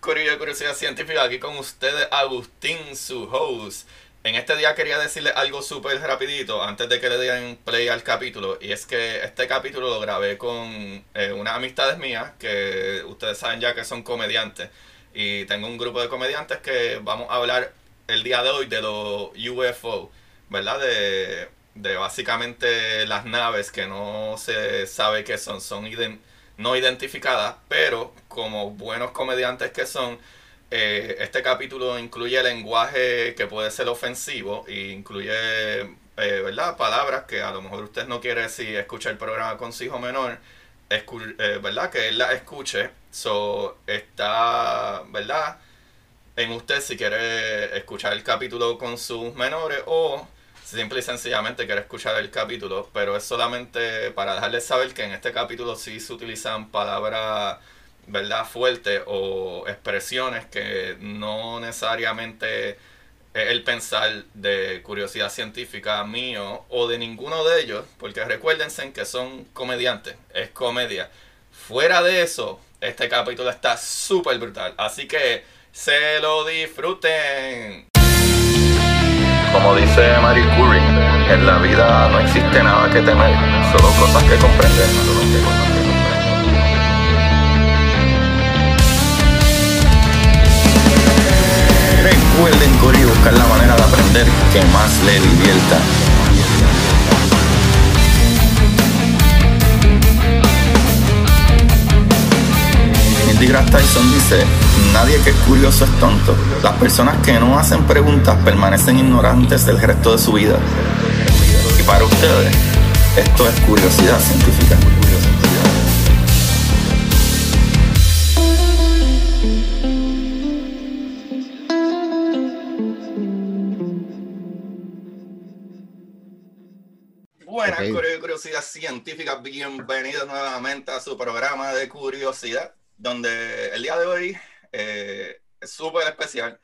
Curiosidad Científica, aquí con ustedes Agustín, su host. En este día quería decirles algo súper rapidito antes de que le den play al capítulo. Y es que este capítulo lo grabé con eh, unas amistades mías que ustedes saben ya que son comediantes. Y tengo un grupo de comediantes que vamos a hablar el día de hoy de los UFO, ¿verdad? De, de básicamente las naves que no se sabe qué son, son ident no identificadas, pero como buenos comediantes que son, eh, este capítulo incluye lenguaje que puede ser ofensivo e incluye eh, ¿verdad? palabras que a lo mejor usted no quiere si escucha el programa con su hijo menor, eh, ¿verdad? Que él la escuche. So, está, ¿verdad? En usted si quiere escuchar el capítulo con sus menores o simple y sencillamente quiere escuchar el capítulo, pero es solamente para dejarles saber que en este capítulo sí se utilizan palabras, ¿verdad?, fuertes o expresiones que no necesariamente es el pensar de curiosidad científica mío o de ninguno de ellos, porque recuérdense que son comediantes, es comedia. Fuera de eso, este capítulo está súper brutal, así que se lo disfruten. Como dice Marie Curie, en la vida no existe nada que temer, solo cosas que comprender. Solo que comprender. Recuerden, Cori, buscar la manera de aprender que más le divierta. deGrasse Tyson dice, nadie que es curioso es tonto. Las personas que no hacen preguntas permanecen ignorantes del resto de su vida. Y para ustedes, esto es curiosidad científica. Buenas curiosidad científica, bienvenidos nuevamente a su programa de curiosidad donde el día de hoy eh, es súper especial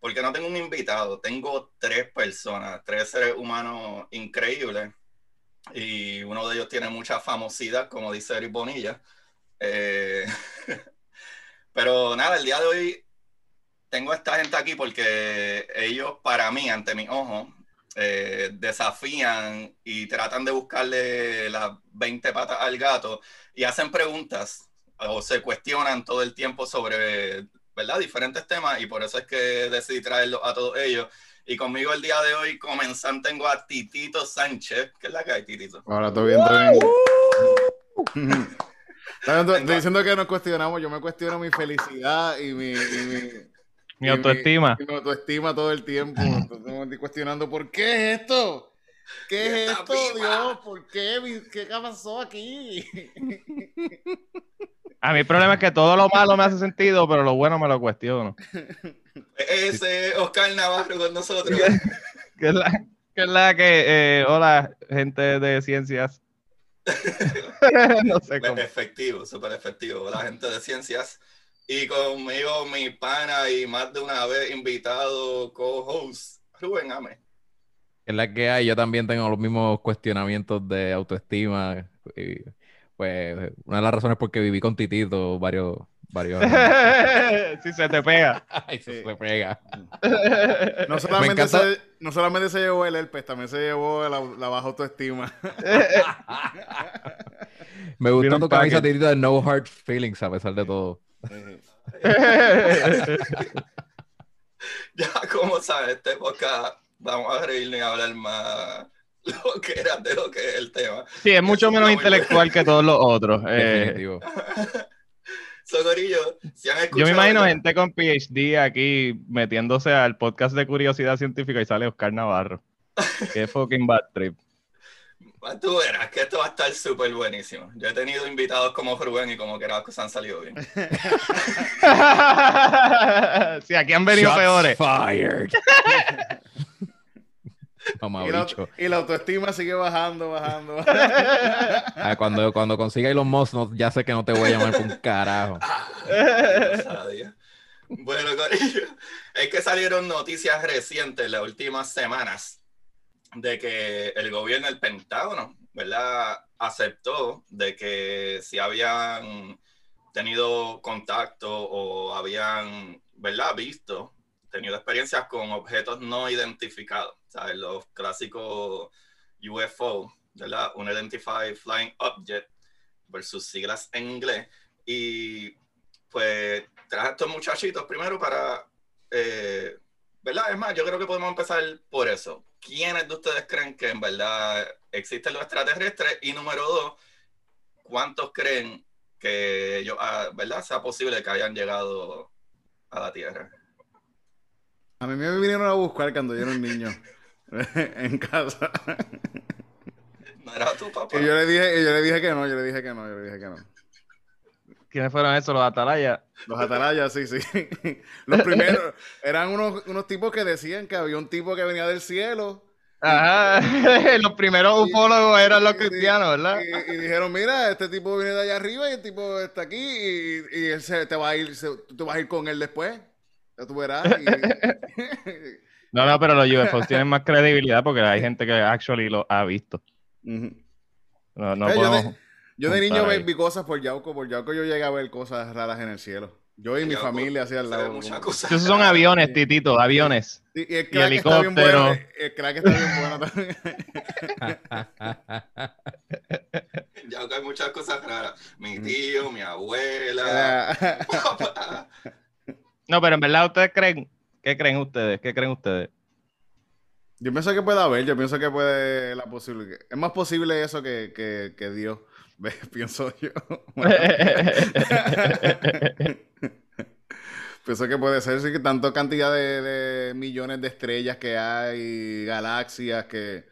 porque no tengo un invitado, tengo tres personas, tres seres humanos increíbles y uno de ellos tiene mucha famosidad, como dice Eric Bonilla. Eh, pero nada, el día de hoy tengo a esta gente aquí porque ellos para mí, ante mis ojos, eh, desafían y tratan de buscarle las 20 patas al gato y hacen preguntas o se cuestionan todo el tiempo sobre, ¿verdad? Diferentes temas y por eso es que decidí traerlo a todos ellos. Y conmigo el día de hoy, comenzando, tengo a Titito Sánchez. ¿Qué es la que hay, Titito? Ahora todo bien, todo bien. Estoy diciendo que nos cuestionamos, yo me cuestiono mi felicidad y mi... mi, autoestima. Mi, autoestima todo el tiempo. Entonces me estoy cuestionando, ¿por qué es esto? ¿Qué es esto, Dios? ¿Por qué? ¿Qué pasó aquí? A mí el problema es que todo lo malo me hace sentido, pero lo bueno me lo cuestiono. Ese Oscar Navarro con nosotros. ¿Qué es la que, es la que eh, hola, gente de ciencias? no sé cómo. Efectivo, súper efectivo. La gente de ciencias. Y conmigo, mi pana y más de una vez invitado co-host, Rubén Ame. Es la que hay, yo también tengo los mismos cuestionamientos de autoestima. Y pues una de las razones por que viví con Titito varios, varios años. sí, se te pega. Ay, se pega. No solamente, se, no solamente se llevó el herpes, también se llevó la, baja autoestima. Me gustó tu camisa Titito de No Hard Feelings a pesar de todo. ya, como sabes, este podcast vamos a reírnos y a hablar más lo que era de lo que es el tema. Sí, es mucho menos intelectual que todos los otros. Eh. Socorillo, si han escuchado. Yo me imagino gente con PhD aquí metiéndose al podcast de curiosidad científica y sale Oscar Navarro. Qué fucking bad trip. Tú verás que esto va a estar súper buenísimo. Yo he tenido invitados como Rubén y como que las cosas han salido bien. sí, aquí han venido peores. Fired. y, la, autoestima sigue bajando, bajando. Ah, cuando, cuando consiga los Musk, ya sé que no te voy a llamar por un carajo. bueno, es que salieron noticias recientes las últimas semanas de que el gobierno, el Pentágono, ¿verdad? Aceptó de que si habían tenido contacto o habían, ¿verdad? Visto, tenido experiencias con objetos no identificados, ¿sabes? Los clásicos UFO, ¿verdad? Unidentified Flying Object versus siglas en inglés. Y pues traje a estos muchachitos primero para, eh, ¿verdad? Es más, yo creo que podemos empezar por eso. ¿Quiénes de ustedes creen que en verdad existen los extraterrestres? Y número dos, ¿cuántos creen que ellos, ah, ¿verdad? Sea posible que hayan llegado a la Tierra. A mí me vinieron a buscar cuando yo era un niño en casa. ¿No era tu papá? Y yo le dije, y yo le dije que no, yo le dije que no, yo le dije que no. ¿Quiénes fueron esos? Los atalayas. Los atalayas, sí, sí. Los primeros eran unos, unos tipos que decían que había un tipo que venía del cielo. Ajá, los primeros ufólogos eran los cristianos, ¿verdad? Y, y, dijeron, mira, este tipo viene de allá arriba y el tipo está aquí y, y él se, te va a ir, se, tú vas a ir con él después. Ya tú verás. Y... no, no, pero los UFOs tienen más credibilidad porque hay gente que actually lo ha visto. Uh -huh. No, no Yo podemos... de, yo de niño ahí. vi, cosas por Yauco, por Yauco yo llegué a ver cosas raras en el cielo. Yo y mi familia Se ve lado. Esos son aviones, Titito, aviones. Sí, y el crack está bien helicóptero. bueno. El crack está bien bueno también. Ya hay muchas cosas raras. Mi tío, mi abuela, papá. Ah, No, pero en verdad, ¿ustedes creen? ¿Qué creen ustedes? ¿Qué creen ustedes? Yo pienso que puede haber, yo pienso que puede la posible. Es más posible eso que, que, que Dios. Pienso yo. pienso que puede ser, sí, que tanto cantidad de, de millones de estrellas que hay, galaxias que.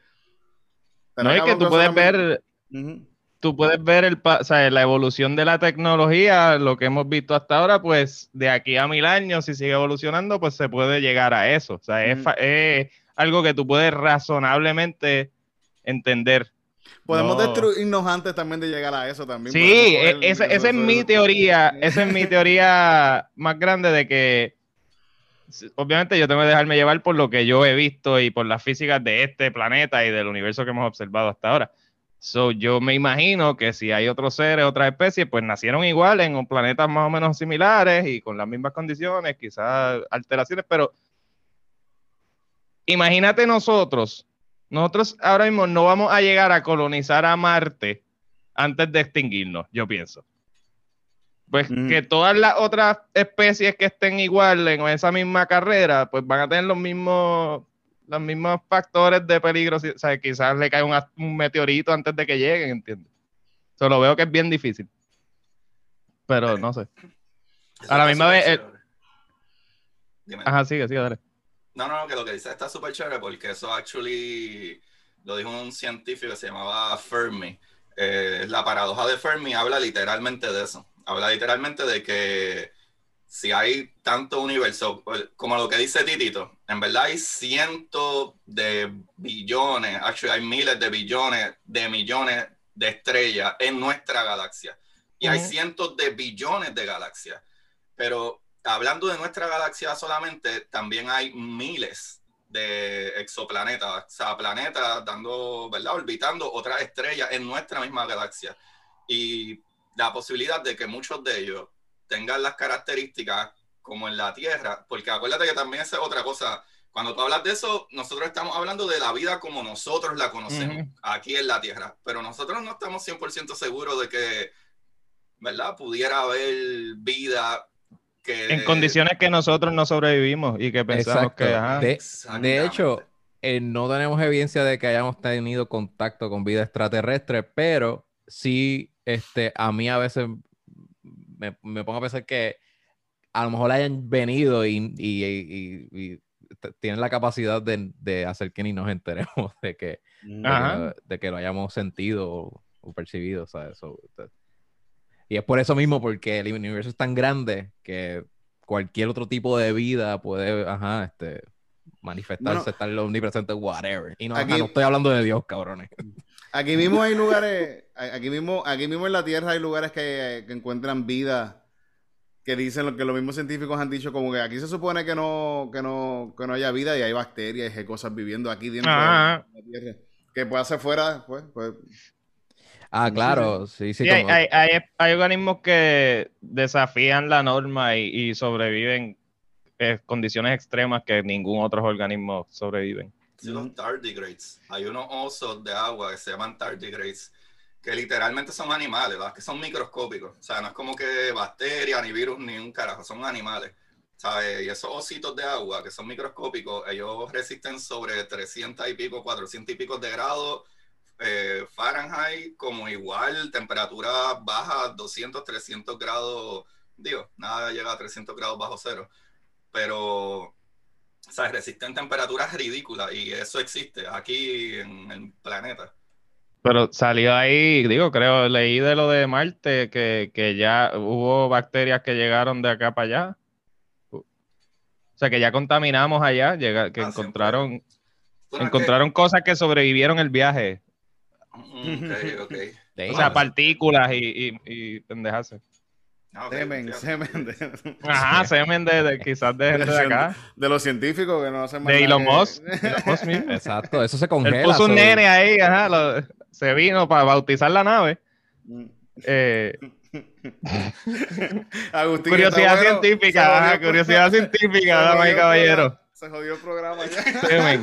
no, es que tú puedes ver. Tú puedes ver el, o sea, la evolución de la tecnología, lo que hemos visto hasta ahora, pues de aquí a mil años, si sigue evolucionando, pues se puede llegar a eso. O sea, es, es algo que tú puedes razonablemente entender. Podemos No. destruirnos antes también de llegar a eso también. Sí, e- esa, esa es mi teoría, esa es mi teoría más grande de que obviamente yo tengo que dejarme llevar por lo que yo he visto y por las físicas de este planeta y del universo que hemos observado hasta ahora. So, yo me imagino que si hay otros seres, otras especies, pues nacieron igual en planetas más o menos similares y con las mismas condiciones, quizás alteraciones, pero imagínate nosotros, nosotros ahora mismo no vamos a llegar a colonizar a Marte antes de extinguirnos, yo pienso. Pues Ujú. que todas las otras especies que estén igual en esa misma carrera, pues van a tener los mismos, los mismos factores de peligro. O sea, quizás le cae un, meteorito antes de que lleguen, ¿entiendes? Solo veo que es bien difícil. Pero no sé. A la misma vez, eh, chévere. Dime. Ajá, sigue, sigue, dale. No, no, no, que lo que dice está súper chévere porque eso actually lo dijo un científico que se llamaba Fermi. Eh, la paradoja de Fermi habla literalmente de eso. Habla literalmente de que si hay tanto universo, pues, como lo que dice Titito, en verdad hay cientos de billones, actually hay miles de billones de millones de estrellas en nuestra galaxia. Y hay cientos de billones de galaxias. Pero hablando de nuestra galaxia solamente, también hay miles de exoplanetas, o sea, planetas dando, ¿verdad? Orbitando otras estrellas en nuestra misma galaxia. Y la posibilidad de que muchos de ellos tengan las características como en la Tierra, porque acuérdate que también esa es otra cosa. Cuando tú hablas de eso, nosotros estamos hablando de la vida como nosotros la conocemos, aquí en la Tierra, pero nosotros no estamos 100% seguros de que, ¿verdad? Pudiera haber vida que... En condiciones que nosotros no sobrevivimos y que pensamos Exacto. que, ajá. De, hecho, eh, no tenemos evidencia de que hayamos tenido contacto con vida extraterrestre, pero sí, este, a mí a veces me, me pongo a pensar que a lo mejor hayan venido y, y- y- y- tienen la capacidad de, de hacer que ni nos enteremos de que, de, de que lo hayamos sentido o, o percibido, ¿sabes? So, y es por eso mismo, porque el universo es tan grande que cualquier otro tipo de vida puede, ajá, este, manifestarse, Bueno, estar omnipresente, whatever. Y no, aquí- ajá, no estoy hablando de Dios, cabrones. Aquí mismo hay lugares, aquí mismo, aquí mismo en la Tierra hay lugares que, que encuentran vida, que dicen lo que los mismos científicos han dicho, como que aquí se supone que no, que no, que no haya vida y hay bacterias y hay cosas viviendo aquí dentro Ajá. de la Tierra. Que puede hacer fuera, pues, pues, Ah, claro, sí, sí. Sí, hay, como- hay- hay- hay organismos que desafían la norma y, y sobreviven en condiciones extremas que ningún otro organismo sobreviven. Sí, los tardigrades. Hay unos osos de agua que se llaman tardigrades, que literalmente son animales, ¿verdad? que son microscópicos. O sea, no es como que bacterias, ni virus, ni un carajo, son animales. ¿sabes? Y esos ositos de agua que son microscópicos, ellos resisten sobre 300 y pico, 400 y pico de grados eh, Fahrenheit, como igual, temperatura baja, 200, 300 grados, digo, nada llega a 300 grados bajo cero, pero o sea, resisten temperaturas ridículas y eso existe aquí en el planeta. Pero salió ahí, digo, creo, leí de lo de Marte, que, que ya hubo bacterias que llegaron de acá para allá. O sea, que ya contaminamos allá, llega, que Ah, encontraron, Bueno, encontraron cosas que sobrevivieron el viaje. Mm, ok, ok. O sea, partículas y, y, y pendejas. Ah, ok, Semen, semen de, Ajá, semen de, de- quizás de gente de acá. de los científicos que no hacen más De Elon Musk. Elon Musk mismo. Exacto, eso se Él congela. puso un so- nene ahí, ajá, lo- se vino para bautizar la nave. Mm. Eh, Agustín, curiosidad bueno. científica, ajá, curiosidad científica, damas y caballeros. programa. Se jodió el programa ya. Semen,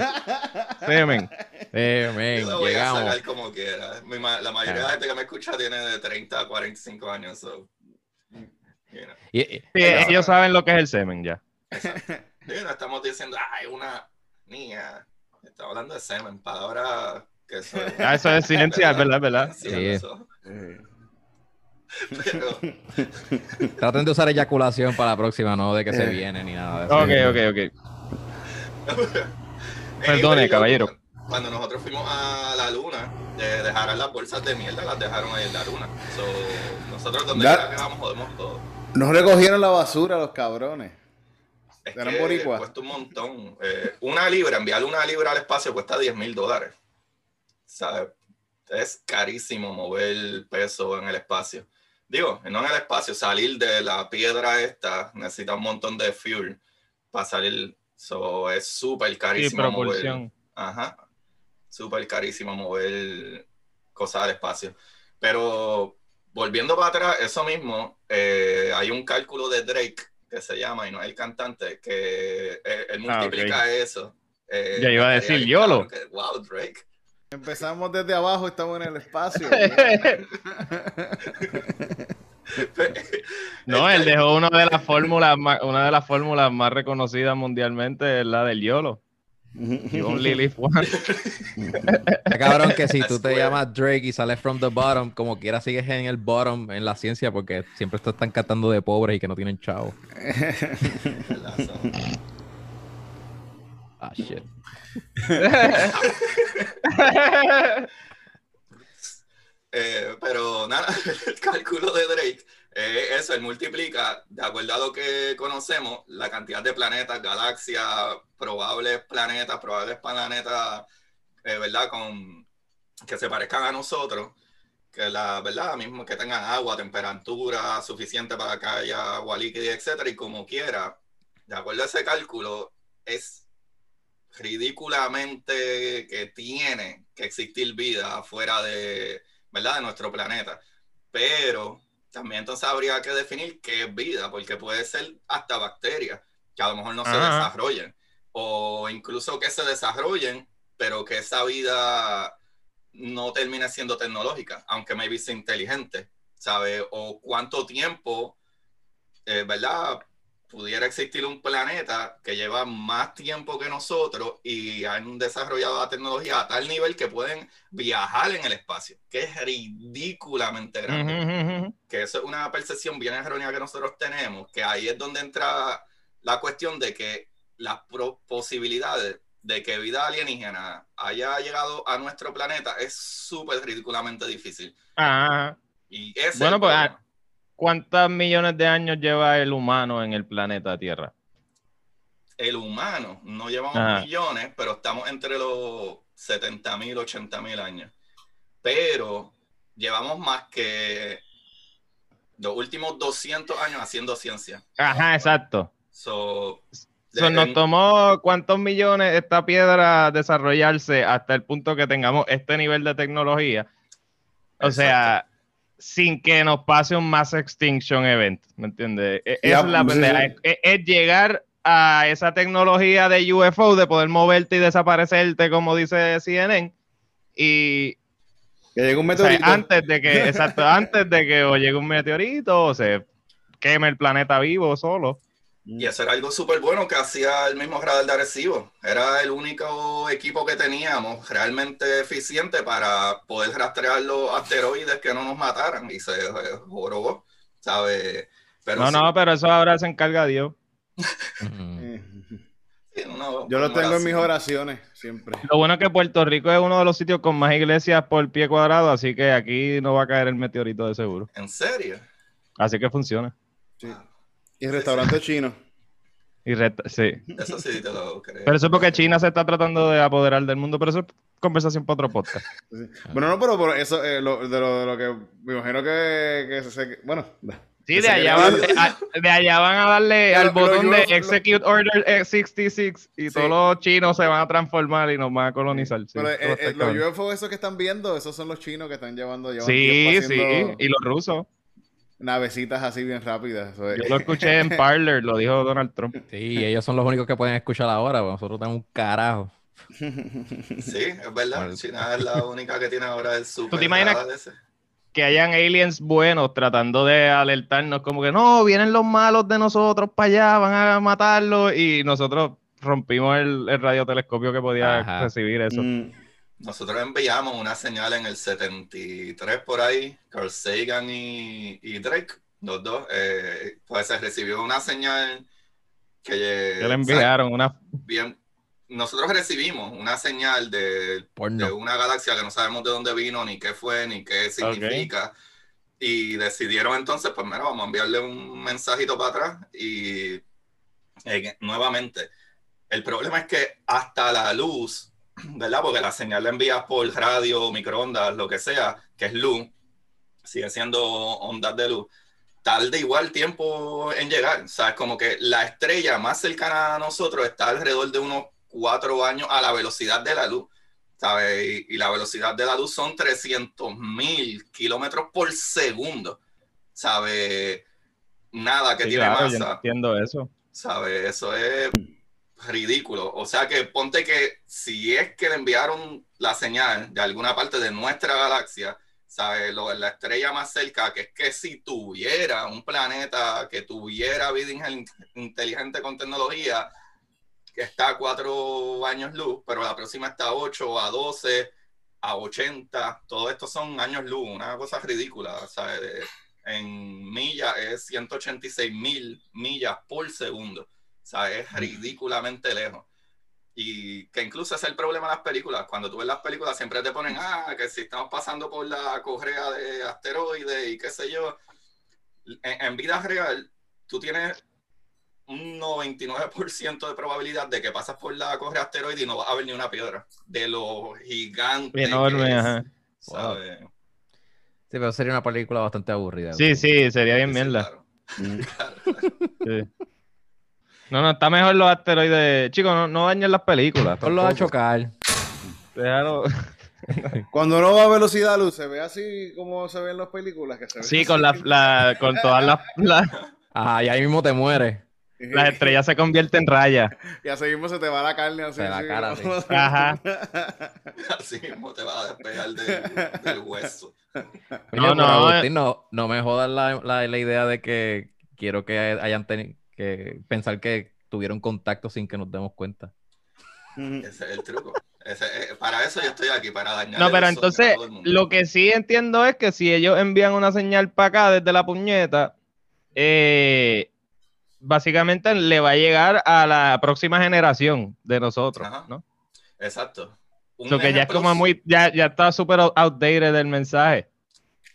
semen. Men, Yo lo voy a llegamos. sacar como quiera. La mayoría de la gente que me escucha tiene de 30 a 45 años. So, Y- y- Sí, ellos saben lo que es el semen ya. No estamos diciendo, ay, una niña. Estamos hablando de semen, palabra que eso es. Ah, eso es silenciar, ¿verdad? ¿verdad? Sí, Sí. eso. Pero, Traten de usar eyaculación para la próxima, no de que se Eh. viene ni nada de eso. Ok, ok, ok. Perdone, yo, caballero. Cuando nosotros fuimos a la luna, eh, dejaron las bolsas de mierda, las dejaron ahí en la luna. So, nosotros donde Da- quiera que vamos jodemos todo. No recogieron la basura los cabrones. Es ¿Eran que boricuas? cuesta un montón. Eh, una libra, enviar una libra al espacio cuesta 10 mil dólares. ¿Sabes? Es carísimo mover peso en el espacio. Digo, no en el espacio, salir de la piedra esta necesita un montón de fuel para salir. So, es súper Sí, carísimo mover. propulsión. Ajá. Súper carísimo mover cosas al espacio. Pero volviendo para atrás, eso mismo, eh, hay un cálculo de Drake que se llama, y no es el cantante, que él, él Ah, multiplica eso. eh, Ya iba a decir YOLO. que- Wow, Drake. Empezamos desde abajo, estamos en el espacio. No, él dejó una de las fórmulas más, una de las fórmulas más reconocidas mundialmente, es la del YOLO. You only live. Está cabrón que si tú te llamas Drake y sales from the bottom, como quiera sigues en el bottom en la ciencia porque siempre te están catando de pobres y que no tienen chavo. Ah, shit. Eh, pero nada, el cálculo de Drake, eh, eso, él multiplica, de acuerdo a lo que conocemos, la cantidad de planetas, galaxias, probables planetas, probables planetas, eh, ¿verdad? Con, que se parezcan a nosotros, que la verdad, mismo que tengan agua, temperatura suficiente para que haya agua líquida, etcétera, y como quiera, de acuerdo a ese cálculo, es ridículamente que tiene que existir vida fuera de, ¿verdad? de nuestro planeta. Pero también entonces habría que definir qué es vida, porque puede ser hasta bacterias que a lo mejor no se desarrollen, o incluso que se desarrollen, pero que esa vida no termine siendo tecnológica, aunque maybe sea inteligente, ¿sabe? O cuánto tiempo, eh, ¿verdad? Pudiera existir un planeta que lleva más tiempo que nosotros y han desarrollado la tecnología a tal nivel que pueden viajar en el espacio, que es ridículamente grande ujú. que eso es una percepción bien errónea que nosotros tenemos, que ahí es donde entra la cuestión de que las posibilidades de que vida alienígena haya llegado a nuestro planeta es súper ridículamente difícil. Ah, Y ese es Bueno, pues, ¿cuántos millones de años lleva el humano en el planeta Tierra? el humano, no llevamos Ajá. millones, pero estamos entre los 70 mil, 80 mil años. Pero llevamos más que los últimos 200 años haciendo ciencia. Ajá, exacto. So, nos en- tomó cuántos millones esta piedra desarrollarse hasta el punto que tengamos este nivel de tecnología. O sea, sin que nos pase un Mass Extinction Event, ¿me entiendes? E- es la pendeja. sí. Es, es llegar a esa tecnología de UFO, de poder moverte y desaparecerte, como dice CNN, y Que llegue un o sea, meteorito. antes de que, exacto, antes de que o llegue un meteorito o se queme el planeta vivo solo. Y eso era algo súper bueno que hacía el mismo radar de Arecibo. Era el único equipo que teníamos realmente eficiente para poder rastrear los asteroides que no nos mataran. Y se jorobó, ¿sabes? Pero no, sí, no, pero eso ahora se encarga Dios. Sí, Yo lo tengo en mis oraciones, siempre. Lo bueno es que Puerto Rico es uno de los sitios con más iglesias por pie cuadrado, así que aquí no va a caer el meteorito de seguro. ¿En serio? Así que funciona. Sí. Y restaurante chino. Y resta- sí. Eso sí te lo creo. Pero eso es porque China se está tratando de apoderar del mundo, pero eso es conversación para otro podcast. Sí. Bueno, no, pero por eso, eh, lo, de, lo, de lo que me imagino que, que se- se... Bueno. Sí, de allá, van, de, a- de allá van a darle Pero al botón de lo- Execute Order eh, 66 y Sí. todos los chinos se van a transformar y nos van a colonizar. Sí, pero eh, eh, los. UFO esos que están viendo, esos son los chinos que están llevando, llevan Sí, sí, haciendo y los rusos. Navecitas así bien rápidas. Eso es- Yo lo escuché en Parler, lo dijo Donald Trump. Sí, ellos son los únicos que pueden escuchar ahora, porque nosotros tenemos un carajo. Sí, es verdad. Bueno. China es la única que tiene ahora el super te imaginas- ese. Que hayan aliens buenos tratando de alertarnos, como que no, vienen los malos de nosotros para allá, van a matarlos, y nosotros rompimos el, el radiotelescopio que podía Ajá. recibir eso. Mm, Nosotros enviamos una señal en el 73 por ahí, Carl Sagan y, y Drake, los dos, eh, pues se recibió una señal que... Que le enviaron una... bien, nosotros recibimos una señal de, Porno. de una galaxia que no sabemos de dónde vino, ni qué fue, ni qué significa. Y decidieron entonces, pues mira, vamos a enviarle un mensajito para atrás. Y eh, nuevamente, el problema es que hasta la luz, ¿verdad? Porque la señal la envías por radio, microondas, lo que sea, que es luz, sigue siendo ondas de luz. Tarda igual tiempo en llegar. O sea, es como que la estrella más cercana a nosotros está alrededor de unos cuatro años a la velocidad de la luz. ¿sabes? Y, y la velocidad de la luz son 300 mil kilómetros por segundo. ¿Sabes? Nada que Sí, tiene claro, yo masa. entiendo eso. ¿Sabes? Eso es ridículo. O sea que ponte que si es que le enviaron la señal de alguna parte de nuestra galaxia, ¿sabes? Lo- la estrella más cerca, que es que si tuviera un planeta que tuviera vida in- inteligente con tecnología, que está a cuatro años luz, pero la próxima está a 8, a 12, a 80, todo esto son años luz, una cosa ridícula, ¿sabes? En millas es 186 mil millas por segundo. O sea, es ridículamente lejos. Y que incluso es el problema de las películas. Cuando tú ves las películas siempre te ponen, ah, que si estamos pasando por la correa de asteroides y qué sé yo. En, en vida real, tú tienes un 99% de probabilidad de que pasas por la correa de asteroides y no vas a ver ni una piedra. De lo gigante Enorme, que es, ajá. ¿sabes? Sí, pero sería una película bastante aburrida. Sí, sí, sería bien Sí, mierda. claro. mm. Claro, claro. Sí. No, no, está mejor los asteroides. Chicos, no, no dañen las películas. Ponlos a chocar. Déjalo- Cuando uno va a velocidad luz, se ve así como se ve en las películas. Que se ve Sí, con, la, la- con todas las, las, Ajá, y ahí mismo te mueres. las estrellas se convierten en rayas. Y así mismo se te va la carne así. Se la así, cara, como- Ajá. Así mismo te va a despegar del, del hueso. No, pero no, Agustín, no, no me jodas la, la, la idea de que quiero que hayan tenido que pensar que tuvieron contacto sin que nos demos cuenta. Ese es el truco. Ese- eh, para eso yo estoy aquí, para dañar. No, pero entonces lo que sí entiendo es que si ellos envían una señal para acá desde la puñeta, eh, básicamente le va a llegar a la próxima generación de nosotros, Ajá. ¿no? Exacto. Lo que ya es como muy, ya, ya está súper out- outdated el mensaje.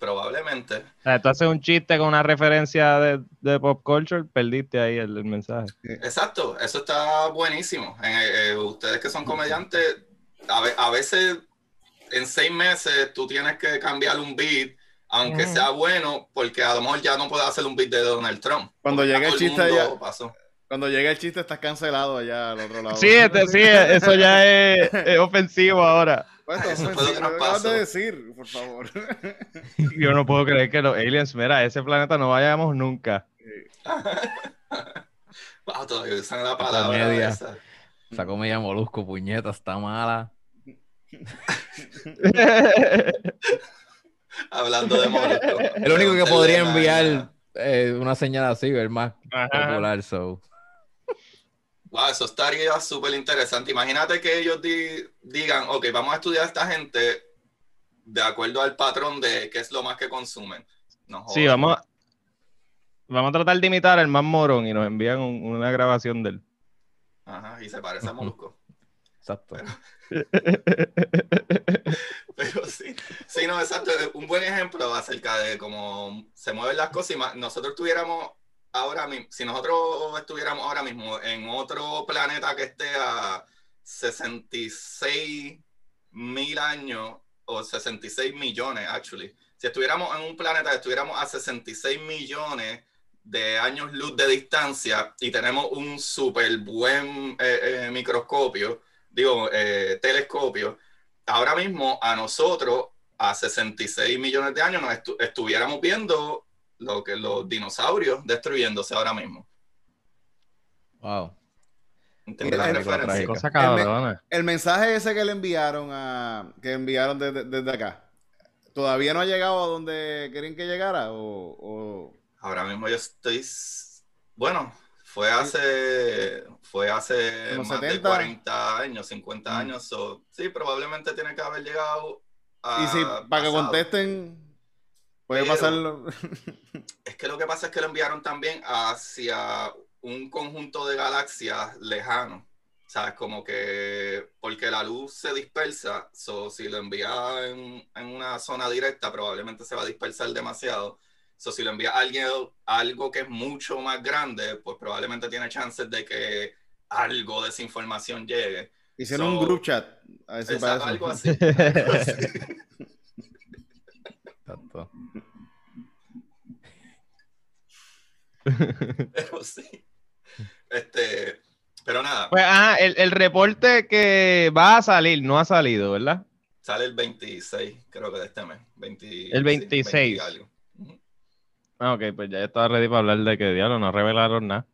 Probablemente. O sea, tú haces un chiste con una referencia de, de pop culture, perdiste ahí el, el mensaje. Exacto. Eso está buenísimo. Eh, eh, ustedes que son comediantes, a, ve- a veces en seis meses tú tienes que cambiar un beat, aunque sea bueno, porque a lo mejor ya no puedes hacer un beat de Donald Trump. Cuando Porque llegue a el chiste allá- pasó. Cuando llega el chiste estás cancelado allá al otro lado. Sí, este, sí, eso ya es, es ofensivo ahora. Pues, nos acabas de decir, por favor. Yo no puedo creer que los aliens, mira, a ese planeta no vayamos nunca. Wow, todavía usan la palabra media. esa. Esa comida molusco, puñeta, está mala. Hablando de molusco. El único que podría enviar eh, una señal así, el más Ajá. popular, so. Wow, eso estaría súper interesante. Imagínate que ellos di- digan, ok, vamos a estudiar a esta gente de acuerdo al patrón de qué es lo más que consumen. No Sí, vamos a, vamos a tratar de imitar al más morón y nos envían un- una grabación de él. Ajá, y se parece a Molusco. Exacto. Pero sí, sí, no, exacto. Un buen ejemplo acerca de cómo se mueven las cosas. Y más, nosotros tuviéramos ahora mismo, si nosotros estuviéramos ahora mismo en otro planeta que esté a 66 mil años o 66 millones, actually. Si estuviéramos en un planeta que estuviéramos a 66 millones de años luz de distancia y tenemos un súper buen eh, eh, microscopio, digo, eh, telescopio, ahora mismo a nosotros, a 66 millones de años, nos estu- estuviéramos viendo lo que los dinosaurios destruyéndose ahora mismo. Wow. ¿Entiendes la El- referencia? Cosa. El mensaje ese que le enviaron a que enviaron desde, desde acá, ¿todavía no ha llegado a donde querían que llegara? O, o- Ahora mismo yo estoy. Bueno, fue hace. Fue hace ¿En los más de 70? 40 años, 50 Mm. años. so, sí, probablemente tiene que haber llegado a. y si para que contesten, puede Pero- pasarlo. Es que lo que pasa es que lo enviaron también hacia un conjunto de galaxias lejanos. ¿Sabes? Como que porque la luz se dispersa, so, si lo envía en, en una zona directa, probablemente se va a dispersar demasiado. So, si lo envía a alguien a algo que es mucho más grande, pues probablemente tiene chances de que algo de esa información llegue. Hicieron So- un group chat. A Exacto, para algo así. algo así. Exacto. Pero sí. Este, pero nada, Pues, ajá, el, el reporte que va a salir no ha salido, ¿verdad? Sale el 26, creo que de este mes. 20, El 26. sí, 20 y algo. Ujú. Ah, ok, pues ya estaba ready para hablar de que diablo no revelaron nada.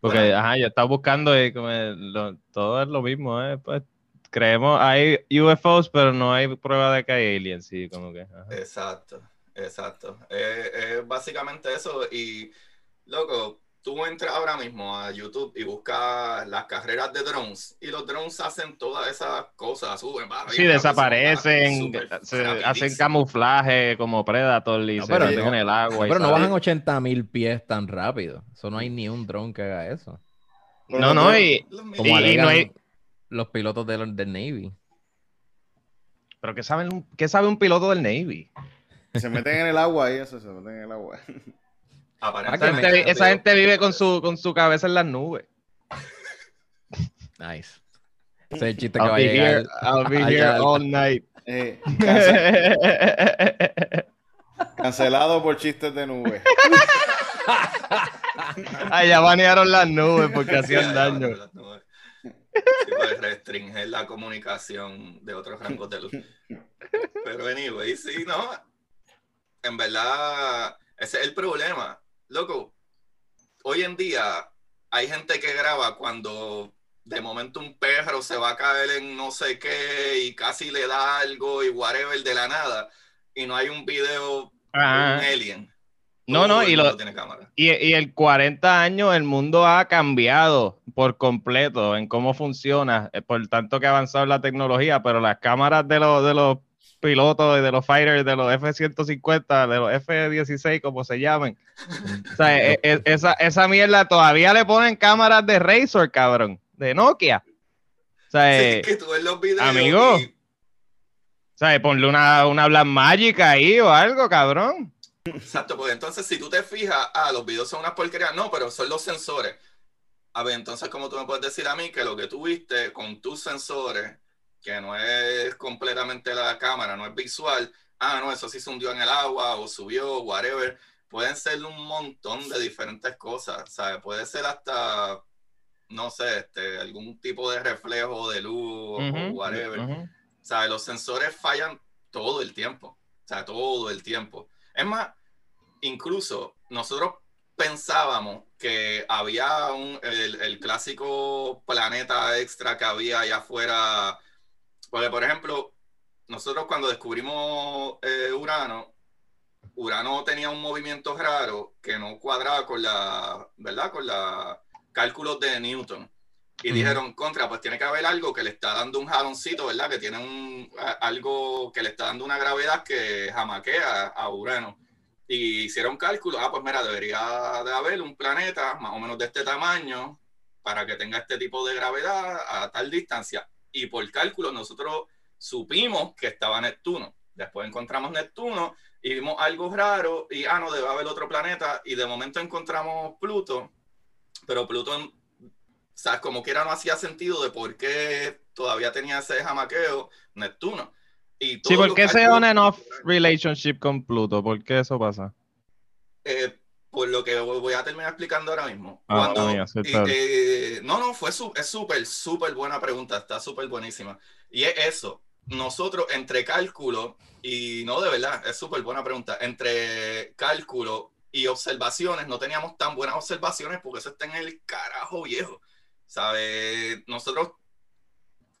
Porque, Bueno. ajá, yo estaba buscando y como lo- todo es lo mismo, ¿eh? Pues creemos, hay UFOs, pero no hay prueba de que hay aliens, sí, como que. ajá. Exacto, exacto. Es es básicamente eso. Y, loco, tú entras ahora mismo a YouTube y buscas las carreras de drones. Y los drones hacen todas esas cosas, suben, bajan, Sí, desaparecen, súper se hacen camuflaje como Predator y No, se pero meten no- en el agua. y Pero no bajan 80 mil pies tan rápido. Eso no hay ni un dron que haga eso. No, no, y, Los Y- Como y alegan no hay- los pilotos del, del Navy. pero ¿qué, saben, ¿qué sabe un piloto del Navy? Se meten en el agua y eso, se meten en el agua. Esa Aparentemente, gente, digo, esa gente vive con su, con su cabeza en las nubes. Nice. Ese es el chiste que I'll va a be llegar. here, I'll be here al- all night. Eh, cance- cancelado por chistes de nube. Allá banearon las nubes porque hacían daño. nubes. Sí, puede restringir la comunicación de otros rangos de luz. Pero anyway, sí, no. En verdad, ese es el problema. Loco, hoy en día hay gente que graba cuando de momento un perro se va a caer en no sé qué y casi le da algo y whatever de la nada y no hay un video de un alien. No, no, y lo, tiene. Y, y el 40 años, el mundo ha cambiado por completo en cómo funciona, eh, por tanto que ha avanzado la tecnología, pero las cámaras de los, de los pilotos de los fighters, de los F-150, de los F-16, como se llamen, o sea, e- e- esa, esa mierda todavía le ponen cámaras de Razor, cabrón, de Nokia. O sea, Sí, eh, es que tú ves los videos amigo. y o sea, ponle una, una Blackmagic ahí o algo, cabrón. Exacto, porque entonces si tú te fijas, ah, los videos son unas porquerías, no, pero son los sensores. A ver, entonces, ¿cómo tú me puedes decir a mí que lo que tú viste con tus sensores, que no es completamente la cámara, no es visual, ah, no, eso sí se hundió en el agua o subió, whatever. pueden ser un montón de diferentes cosas, ¿sabes? Puede ser hasta, no sé, este, algún tipo de reflejo de luz o whatever. ujú. ¿Sabes? Los sensores fallan todo el tiempo. O sea, todo el tiempo. Es más, incluso nosotros pensábamos que había un, el, el clásico planeta extra que había allá afuera. Porque, por ejemplo, nosotros cuando descubrimos eh, Urano, Urano tenía un movimiento raro que no cuadraba con la, ¿verdad? Con los cálculos de Newton. Y dijeron, contra, pues tiene que haber algo que le está dando un jaloncito, ¿verdad? Que tiene un, a- algo que le está dando una gravedad que jamaquea a Urano. Y hicieron cálculos, ah, pues mira, debería de haber un planeta más o menos de este tamaño para que tenga este tipo de gravedad a tal distancia. Y por cálculo nosotros supimos que estaba Neptuno. Después encontramos Neptuno y vimos algo raro y, ah, no, debe haber otro planeta. Y de momento encontramos Pluto, pero Pluto, ¿sabes? Como que era no hacía sentido de por qué todavía tenía ese jamaqueo Neptuno. Y Sí, ¿por qué ese on and off relationship con Pluto? ¿Por qué eso pasa? Eh, por lo que voy a terminar explicando ahora mismo. Ah, Cuando- mía, sí, y, está eh, no, no, fue su- es súper, súper buena pregunta, está súper buenísima. Y es eso, nosotros entre cálculo y no de verdad, es súper buena pregunta, entre cálculo y observaciones, no teníamos tan buenas observaciones porque eso está en el carajo viejo. ¿Sabes? Nosotros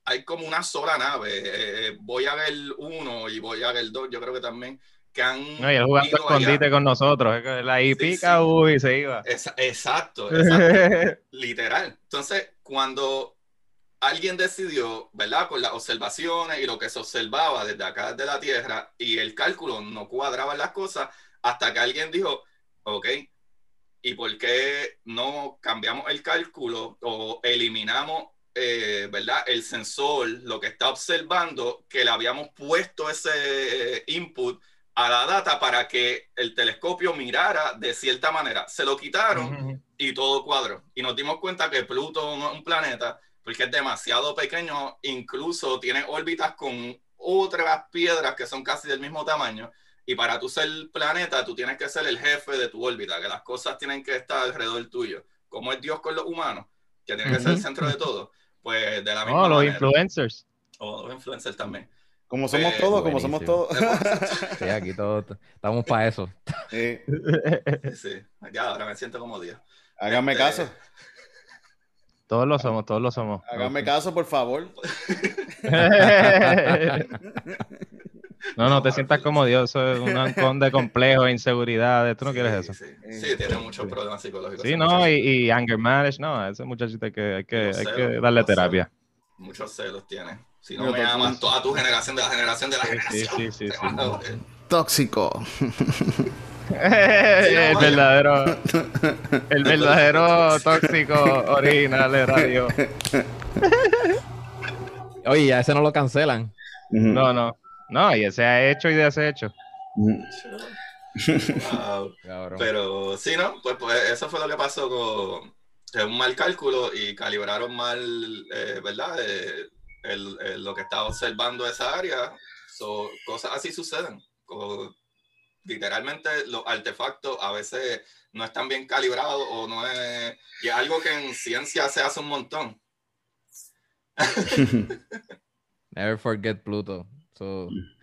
hay como una sola nave, eh, Voyager 1 y Voyager 2, yo creo que también, que han No, y él jugando allá. escondite con nosotros. él ahí Sí, pica, sí. uy, se iba. Esa- exacto, exacto. literal. Entonces, cuando alguien decidió, ¿verdad? Con las observaciones y lo que se observaba desde acá, desde la Tierra, y el cálculo no cuadraban las cosas, hasta que alguien dijo, ok, ¿y por qué no cambiamos el cálculo o eliminamos, eh, ¿verdad? El sensor, lo que está observando, que le habíamos puesto ese input a la data para que el telescopio mirara de cierta manera. Se lo quitaron y todo cuadro. Y nos dimos cuenta que Pluto no es un planeta porque es demasiado pequeño, incluso tiene órbitas con otras piedras que son casi del mismo tamaño. Y para tú ser planeta, tú tienes que ser el jefe de tu órbita, que las cosas tienen que estar alrededor tuyo. Como es Dios con los humanos, que tiene que ser el centro de todo. Pues de la misma No, los influencers. O los influencers también. Como somos Eh, todos, como somos todos. Sí, aquí todos estamos para eso. Sí. Sí, ya ahora me siento como Dios. Háganme Este, caso. Todos lo somos, todos lo somos. Háganme caso, por favor. No, no te sientas como Dios, eso es un ancón de complejo, inseguridad, tú no quieres eso. Sí, sí. Tiene muchos problemas psicológicos. Sí, no, y, y anger manage, no, a ese muchachito hay que, hay que, hay celos, que darle terapia. Muchos celos tiene. Si no me aman toda tu generación de la generación de la generación. sí, sí, sí. Tóxico. el verdadero, el verdadero tóxico original de radio. Oye, a ese no lo cancelan. No, no, no, y ese ha hecho y de ese hecho. Wow. Cabrón. Pero sí, ¿no? Pues, pues eso fue lo que pasó con es un mal cálculo y calibraron mal, eh, ¿verdad? Eh, el- el- lo que estaba observando esa área. So, cosas así suceden. Literalmente los artefactos a veces no están bien calibrados o no es... Y es algo que en ciencia se hace un montón. Never forget Pluto. So, un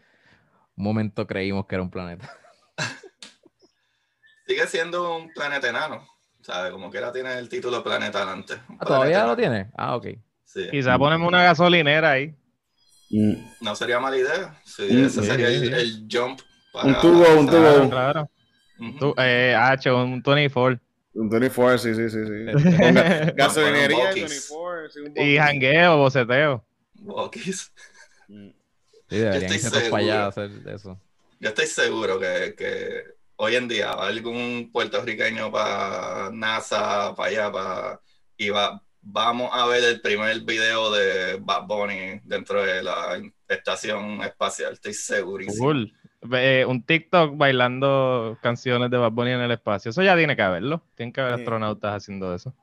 momento creímos que era un planeta. Sigue siendo un planeta enano. ¿Sabes? Como que ahora tiene el título planeta. Un Ah, ¿Todavía planeta lo enano. tiene? Ah, ok. Sí. Quizá ponemos una gasolinera ahí. No sería mala idea. Sí, Mm, ese sí, sería sí, el, sí. el jump. Para Un tubo, un tubo. Claro, claro. Ujú. Tú, eh, H, un 24. Un 24, sí, sí, sí. sí. Ga- Gasolinería, Bueno, 24. sí, un y jangueo, boceteo. Walkies. Mm. Sí, deberían estoy irse todos para allá a seguro. hacer eso. Yo estoy seguro que, que hoy en día va algún puertorriqueño para NASA, para allá, para... y va, vamos a ver el primer video de Bad Bunny dentro de la estación espacial. Estoy segurísimo. Cool. Eh, un TikTok bailando canciones de Bad Bunny en el espacio. Eso ya tiene que haberlo. Tienen que haber Sí. astronautas haciendo eso.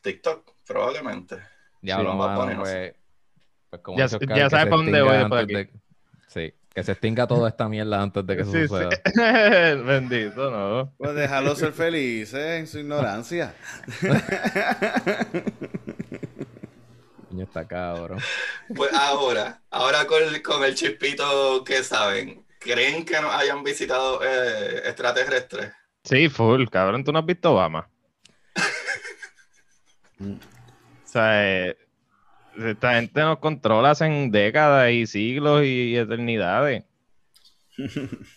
TikTok, probablemente. Diablo, Sí, Bad mano, Bunny, no pues, pues como Ya- ya sabes se pa' dónde voy después de de- Sí, Que se extinga toda esta mierda antes de que eso Sí, sí. suceda. Bendito, no. Pues déjalo ser felices en su ignorancia. Coño, está cabrón. Pues ahora, ahora con, con el chispito que saben, ¿creen que nos hayan visitado eh, extraterrestres? Sí, full, cabrón. ¿Tú no has visto Obama? O sea, eh, esta gente nos controla hace décadas y siglos y eternidades.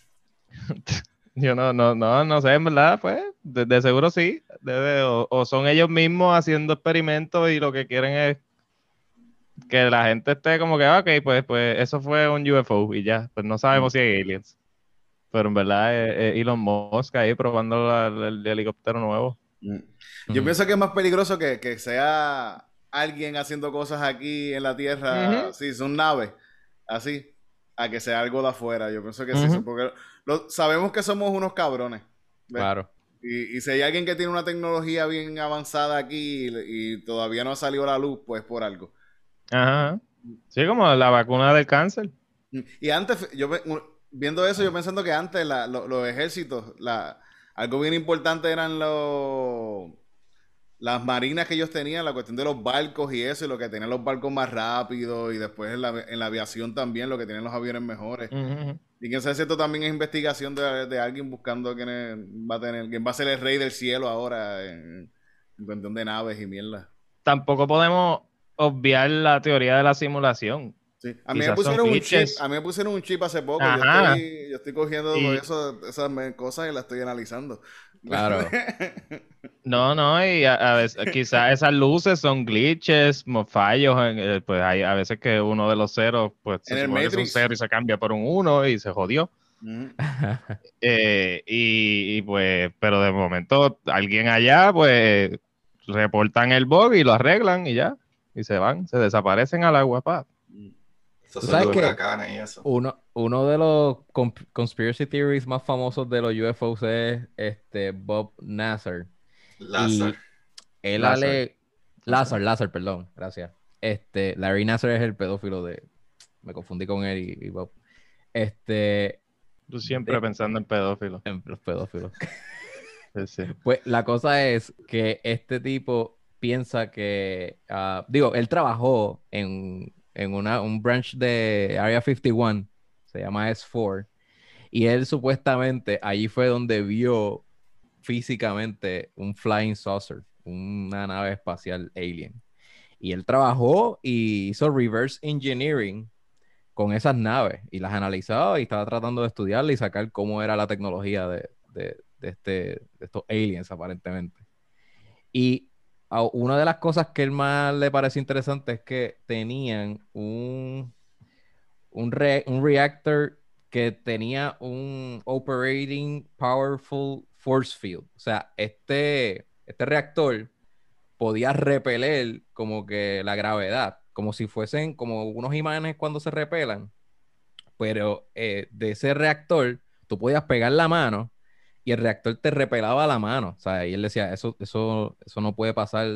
Yo no, no, no, no sé, en verdad, pues, de, de seguro sí. Debe- o, o son ellos mismos haciendo experimentos y lo que quieren es que la gente esté como que, "Ah, ok, pues, pues eso fue un UFO y ya, pues no sabemos si hay aliens. Pero en verdad es, es Elon Musk ahí probando la- la- el, helicóptero nuevo. Mm. Yo pienso que es más peligroso que, que sea alguien haciendo cosas aquí en la Tierra, Ujú. sí, son naves, así, a que sea algo de afuera. Yo pienso que sí, porque lo- sabemos que somos unos cabrones. ¿ves? Claro. Y, y si hay alguien que tiene una tecnología bien avanzada aquí y, y todavía no ha salido a la luz, pues por algo. Ajá. Sí, como la vacuna del cáncer. Y antes, yo viendo eso, yo pensando que antes la- lo- los ejércitos, la, algo bien importante eran los las marinas que ellos tenían, la cuestión de los barcos y eso, y lo que tenían los barcos más rápidos, y después en la, en la aviación también, lo que tenían los aviones mejores. Y quién sabe si esto también es investigación de, de alguien buscando quién es- va a tener, quién va a ser el rey del cielo ahora en, en cuestión de naves y mierda. Tampoco podemos obviar la teoría de la simulación. Sí. A mí me pusieron un chip, a mí me pusieron un chip hace poco. Yo estoy, yo estoy cogiendo Y- eso- esas cosas y las estoy analizando. Claro. No, no, y a, a veces quizás esas luces son glitches, fallos, en, eh, pues hay a veces que uno de los ceros, pues se supone que es un cero y se cambia por un uno y se jodió. Eh, y, y, pues, pero de momento alguien allá, pues, reportan el bug y lo arreglan y ya, y se van, se desaparecen al agua, pa. Esos ¿Tú son sabes los qué? huracanes y eso. Uno, uno de los conspiracy theories más famosos de los UFOs es este Bob Nasser. Lázaro. Él Lazar. ale... Lazar, Lazar, perdón, gracias. Este, Larry Nasser es el pedófilo de... Me confundí con él y, y Bob. Este, Tú siempre De- pensando en pedófilos. en los pedófilos. Sí, sí. Pues la cosa es que este tipo piensa que, ah, digo, él trabajó en, en una, un branch de Area 51, se llama S4, y él supuestamente allí fue donde vio físicamente un flying saucer, una nave espacial alien. Y él trabajó y hizo reverse engineering con esas naves y las analizaba y estaba tratando de estudiarla y sacar cómo era la tecnología de, de- este, de estos aliens aparentemente. Y una de las cosas que él más le parece interesante es que tenían un, un, re- un reactor que tenía un operating powerful force field. O sea, este, este reactor podía repeler como que la gravedad, como si fuesen como unos imanes cuando se repelan, pero eh, de ese reactor tú podías pegar la mano y el reactor te repelaba la mano, o sea, y él decía, eso, eso, eso no puede pasar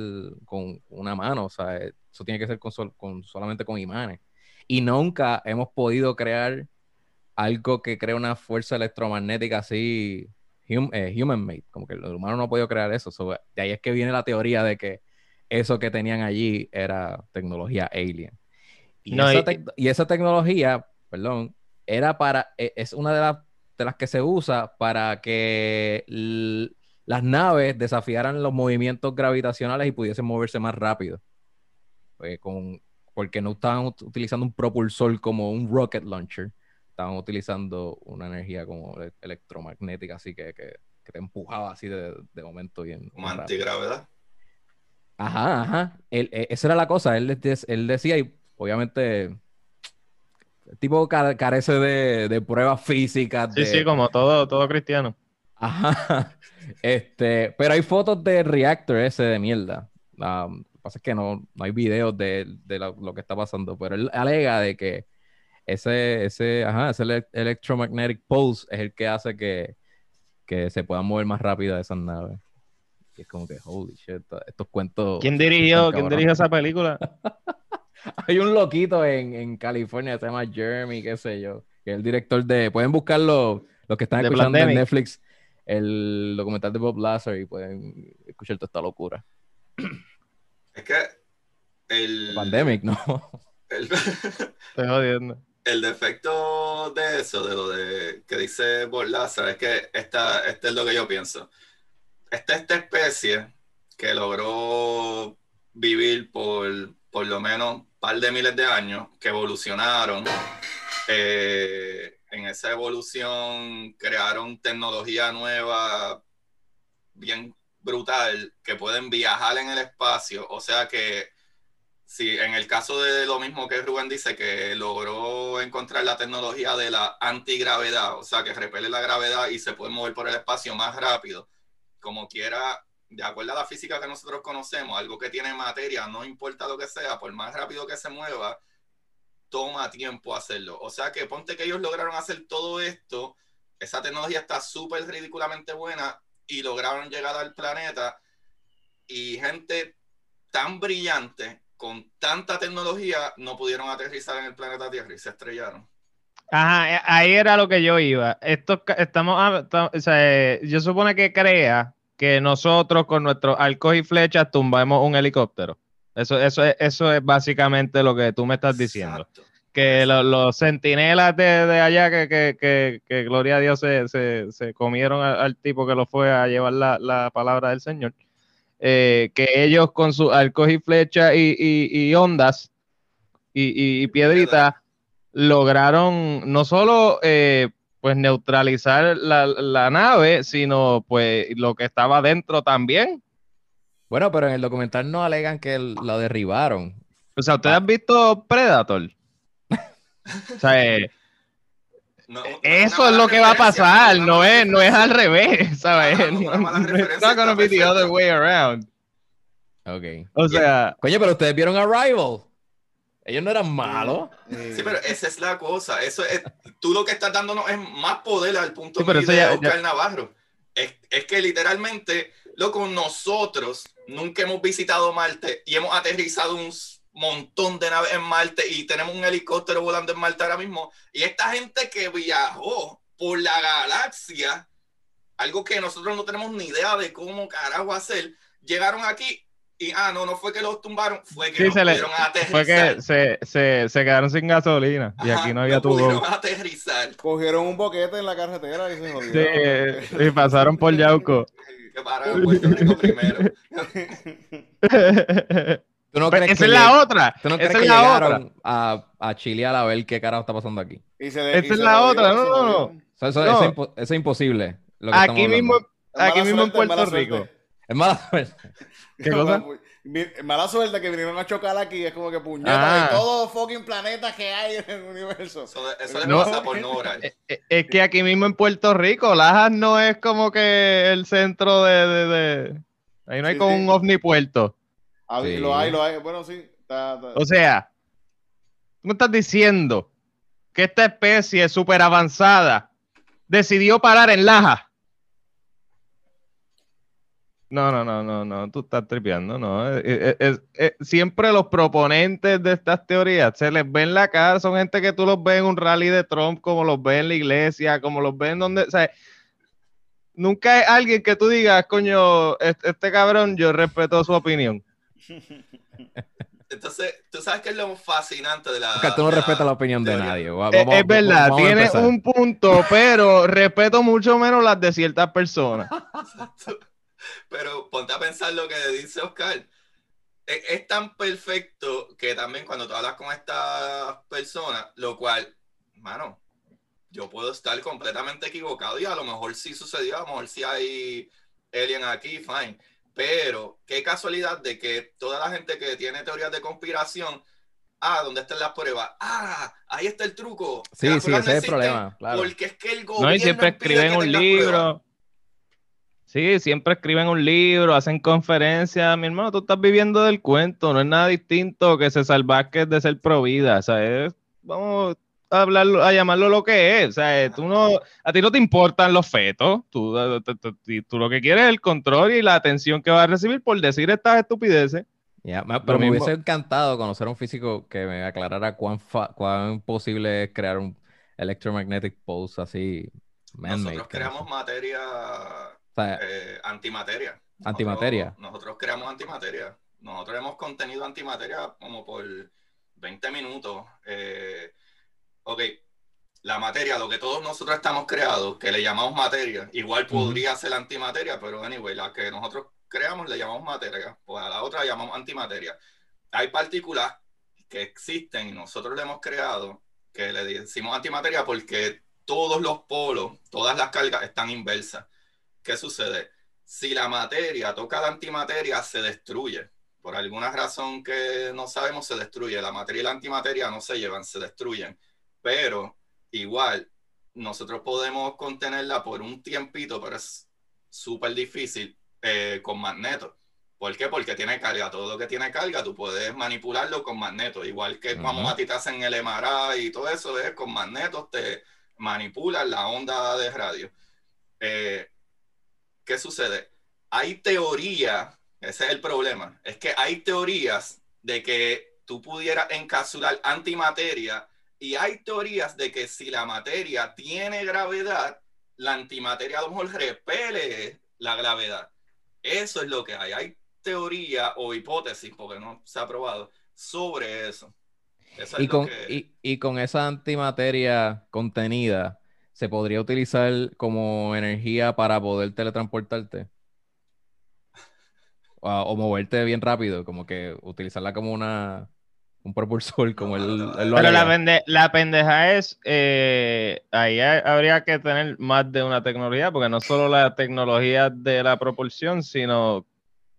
con una mano, o sea, eso tiene que ser con, sol- con- solamente con imanes. Y nunca hemos podido crear algo que crea una fuerza electromagnética así hum- eh, human made, como que el humano no ha podido crear eso. So, de ahí es que viene la teoría de que eso que tenían allí era tecnología alien. Y, No, esa, y- tec- y esa tecnología, perdón, era para, e- es una de las, de las que se usa para que las naves desafiaran los movimientos gravitacionales y pudiesen moverse más rápido. Pues con, porque no estaban ut- utilizando un propulsor como un rocket launcher, estaban utilizando una energía como ele- electromagnética, así que, que, que te empujaba así de, de momento bien. Como antigravedad. Ajá, ajá. Él- e- esa era la cosa. Él, él decía, y obviamente, tipo ca- carece de, de pruebas físicas. Sí, de- sí, como todo, todo cristiano. Ajá. Este, pero hay fotos del reactor ese de mierda. Um, lo que pasa es que no, no hay videos de, de lo, lo que está pasando, pero él alega de que ese, ese, ajá, ese ele- electromagnetic pulse es el que hace que, que se puedan mover más rápido esas naves. Y es como que, holy shit, estos cuentos. ¿Quién dirigió, ¿quién dirigió esa película? Hay un loquito en, en California, se llama Jeremy, qué sé yo, que es el director de. Pueden buscarlo, los que están escuchando en. Netflix, el documental de Bob Lazar y pueden escuchar toda esta locura. Es que el, Pandemic, ¿no? el, Estoy jodiendo. el defecto de eso, de lo de que dice Borlaza, es que esta, este es lo que yo pienso. Esta, esta especie que logró vivir por por lo menos un par de miles de años, que evolucionaron. eh, en esa evolución crearon tecnología nueva, bien brutal, que pueden viajar en el espacio. O sea que si en el caso de lo mismo que Rubén dice, que logró encontrar la tecnología de la antigravedad, o sea, que repele la gravedad y se puede mover por el espacio más rápido, como quiera, de acuerdo a la física que nosotros conocemos, algo que tiene materia, no importa lo que sea, por más rápido que se mueva, toma tiempo hacerlo. O sea que ponte que ellos lograron hacer todo esto, esa tecnología está súper ridículamente buena y lograron llegar al planeta y gente tan brillante con tanta tecnología no pudieron aterrizar en el planeta Tierra y se estrellaron. Ajá, eh, ahí era lo que yo iba. Esto, estamos, ta- o sea, eh, yo supone que crea que nosotros con nuestros arcos y flechas tumbamos un helicóptero. Eso, eso, es, eso es básicamente lo que tú me estás diciendo. Exacto. Que lo- los centinelas de, de allá, que, que, que, que gloria a Dios se, se, se comieron al, al tipo que lo fue a llevar la, la palabra del Señor. eh, que ellos con sus arcos y flechas y, y, y ondas y, y- y piedritas lograron no solo eh, pues neutralizar la, la nave, sino pues lo que estaba dentro también. Bueno, pero en el documental no alegan que lo derribaron. O sea, ¿ustedes han visto Predator? O sea, eh, No- eso es lo que va a pasar, no es, no es al revés, ¿sabes? Ajá, no, No, no, it's not gonna está be the other way around. Ok. O sea, Coño, pero ustedes vieron Arrival. Ellos no eran malos. Sí, pero esa es la cosa. Eso es, tú lo que estás dándonos es más poder al punto Sí, pero de ya- Oscar Navarro. Es, es que literalmente, loco, nosotros nunca hemos visitado Marte y hemos aterrizado un montón de naves en Marte y tenemos un helicóptero volando en Marte ahora mismo. Y esta gente que viajó por la galaxia, algo que nosotros no tenemos ni idea de cómo carajo hacer, llegaron aquí y, ah, no, no fue que los tumbaron, fue que Sí, no se le- pudieron aterrizar. fue que se, se, se quedaron sin gasolina y Ajá, aquí no había tubo. pudieron aterrizar. Cogieron un boquete en la carretera y se Sí, jodieron. eh, y pasaron por Yauco. Que pararon en Puerto Rico primero. ¿Tú no Pues esa es la otra. ¿Tú no esa es la otra. a, a chilear a ver qué carajo está pasando aquí? Y se de- Esa y es la otra, no, no, no. O sea, eso, No. eso es impo- eso es imposible. lo que Aquí mismo, aquí mismo en Puerto Rico. suerte. Es mala suerte. ¿Qué cosa? Mala suerte que vinieron a chocar aquí. Es como que puñeta Ah. de todos los fucking planetas que hay en el universo. Eso, eso le No. pasa por no orar. Eh, eh, Es que aquí mismo en Puerto Rico, Lajas no es como que el centro de. de- de- Ahí no hay Sí, como sí. un ovni puerto. Ah, Sí. Lo hay, lo hay. Bueno, sí. Está, está. O sea, tú me estás diciendo que esta especie súper avanzada decidió parar en Lajas. No, no, no, no, no, tú estás tripeando, no. Eh, eh, eh, eh, siempre los proponentes de estas teorías se les ve en la cara, son gente que tú los ves en un rally de Trump, como los ves en la iglesia, como los ves en donde, o sea, nunca hay alguien que tú digas, coño, este, este cabrón, yo respeto su opinión. Entonces, tú sabes que es lo fascinante de la. Oscar, tú no respetas la opinión de nadie. Vamos- es verdad, vamos tiene un punto, pero respeto mucho menos las de ciertas personas. Pero ponte a pensar lo que dice Oscar. Es, es tan perfecto que también cuando tú hablas con estas personas, lo cual, mano, yo puedo estar completamente equivocado y a lo mejor sí sucedió, a lo mejor sí hay alien aquí, fine. Pero qué casualidad de que toda la gente que tiene teorías de conspiración, ah, ¿dónde están las pruebas? Ah, ahí está el truco. Sí, sí, ese es el problema, claro. Porque es que el gobierno No, y siempre escriben un libro. Sí, siempre escriben un libro, hacen conferencias. Mi hermano, tú estás viviendo del cuento, no es nada distinto que César Vázquez de ser pro vida. O sea, es- vamos a hablarlo, a llamarlo lo que es. O sea, tú no, a ti no te importan los fetos. Tú, eh, tú- tú- tú- tú lo que quieres es el control y la atención que vas a recibir por decir estas estupideces. Pero me hubiese encantado conocer a un físico que me aclarara cuán, fa- cuán posible es crear un, electromagnetic pulse así. Nosotros creamos materia, eh, antimateria. Antimateria. Nosotros, creamos antimateria. Nosotros hemos contenido antimateria como por 20 minutos. Eh, ok, la materia, lo que todos nosotros estamos creados, que le llamamos materia, igual podría ser antimateria, pero anyway, la que nosotros creamos le llamamos materia, pues a la otra la llamamos antimateria. Hay partículas que existen y nosotros le hemos creado que le decimos antimateria porque todos los polos, todas las cargas están inversas. ¿Qué sucede? Si la materia toca la antimateria, se destruye. Por alguna razón que no sabemos, se destruye. La materia y la antimateria no se llevan, se destruyen. Pero igual, nosotros podemos contenerla por un tiempito, pero es súper difícil eh, con magneto. ¿Por qué? Porque tiene carga. Todo lo que tiene carga, tú puedes manipularlo con magneto. Igual que cuando a ti te hacen el MRI y todo eso, es con magnetos te manipulan la onda de radio. Eh, ¿Qué sucede? Hay teoría, ese es el problema, es que hay teorías de que tú pudieras encapsular antimateria y hay teorías de que si la materia tiene gravedad, la antimateria a lo mejor repele la gravedad. Eso es lo que hay. Hay teoría o hipótesis, porque no se ha probado, sobre eso. y, con, y, con esa antimateria contenida, ¿se podría utilizar como energía para poder teletransportarte? o moverte bien rápido, como que utilizarla como una un propulsor como el, Pero la, la, pendeja es, eh, ahí habría que tener más de una tecnología, porque no solo la tecnología de la propulsión, sino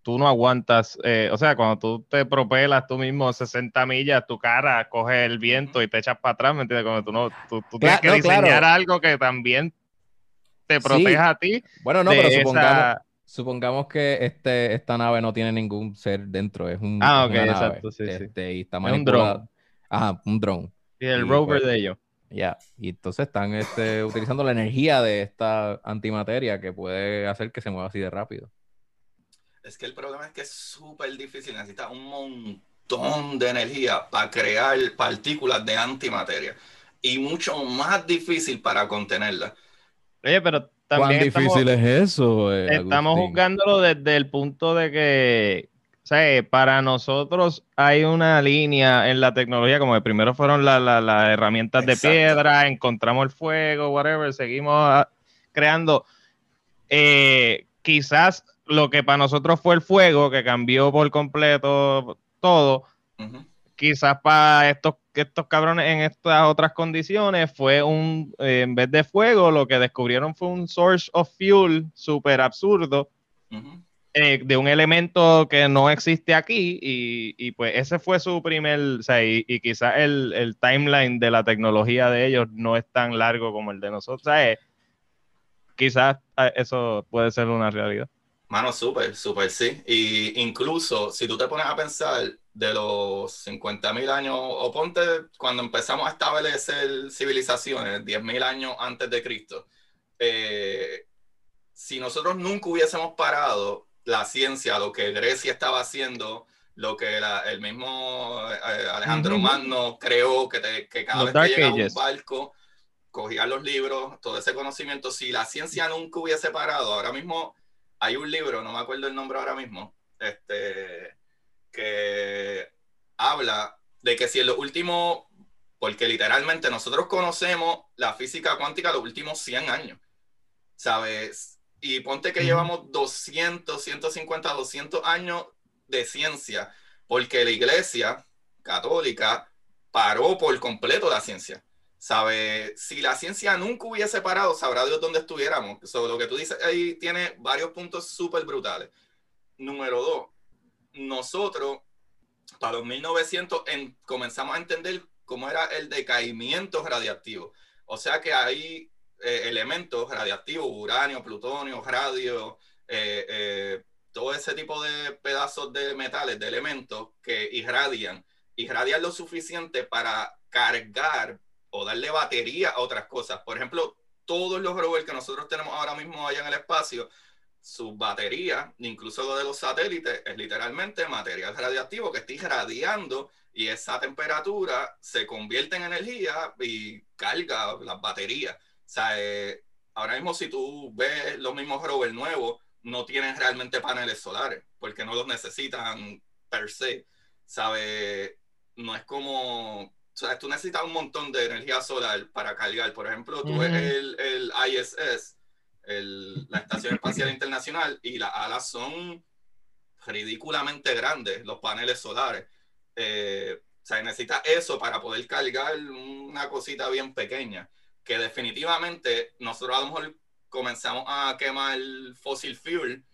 tú no aguantas, eh, o sea, cuando tú te propelas tú mismo 60 millas, tu cara coge el viento y te echas para atrás, ¿me entiendes? Cuando tú no, tú, tienes que diseñar algo que también te proteja a ti. Bueno, no, pero supongamos, Supongamos que este, esta nave no tiene ningún ser dentro, es un. Ah, ok, exacto, sí, este, Y está un dron. Ajá, un dron. Y el rover pues, de ellos. Ya, y entonces están este, utilizando la energía de esta antimateria que puede hacer que se mueva así de rápido. Es que el problema es que es súper difícil, necesita un montón de energía para crear partículas de antimateria y mucho más difícil para contenerla. Oye, pero ¿Cuán difícil es eso? Eh, estamos juzgándolo desde el punto de que, o sea, para nosotros hay una línea en la tecnología, como que primero fueron las herramientas de piedra, encontramos el fuego, whatever, seguimos ah, creando. Eh, quizás lo que para nosotros fue el fuego, que cambió por completo todo, quizás para estos, estos cabrones en estas otras condiciones fue un, eh, en vez de fuego, lo que descubrieron fue un source of fuel súper absurdo. Eh, de un elemento que no existe aquí y, pues ese fue su primer, o sea, y, quizás el, timeline de la tecnología de ellos no es tan largo como el de nosotros, o sea, quizás ah, eso puede ser una realidad. Mano, súper, súper, sí. Y incluso si tú te pones a pensar, de los 50.000 años, o ponte cuando empezamos a establecer civilizaciones, 10.000 años antes de Cristo, eh, si nosotros nunca hubiésemos parado la ciencia, lo que Grecia estaba haciendo, lo que el mismo eh, Alejandro Magno creó, que, que cada vez que llegaba un barco, cogía los libros, todo ese conocimiento, si la ciencia nunca hubiese parado, ahora mismo hay un libro, no me acuerdo el nombre ahora mismo, este que habla de que si en los últimos, porque literalmente nosotros conocemos la física cuántica los últimos 100 años, ¿sabes? Y ponte que llevamos 200, 150, 200 años de ciencia, porque la iglesia católica paró por completo la ciencia. ¿Sabe? Si la ciencia nunca hubiese parado, sabrá Dios dónde estuviéramos. Sobre lo que tú dices ahí tiene varios puntos súper brutales. Número dos, nosotros, para los 1900, comenzamos a entender cómo era el decaimiento radiactivo. O sea que hay eh, elementos radiactivos, uranio, plutonio, radio, eh, eh, todo ese tipo de pedazos de metales, de elementos que irradian, irradian lo suficiente para cargar o darle batería a otras cosas. Por ejemplo, todos los rovers que nosotros tenemos ahora mismo allá en el espacio sus baterías, incluso lo de los satélites, es literalmente material radiactivo que está irradiando y esa temperatura se convierte en energía y carga las baterías. O sea, eh, ahora mismo si tú ves los mismos rovers nuevos, no tienen realmente paneles solares, porque no los necesitan per se. ¿Sabe? No es como. O sea, tú necesitas un montón de energía solar para cargar. Por ejemplo, tú ves el, el ISS, el, la Estación Espacial Internacional, y las alas son ridículamente grandes, los paneles solares. Eh, o sea, necesitas eso para poder cargar una cosita bien pequeña, que definitivamente nosotros a lo mejor comenzamos a quemar fossil fuel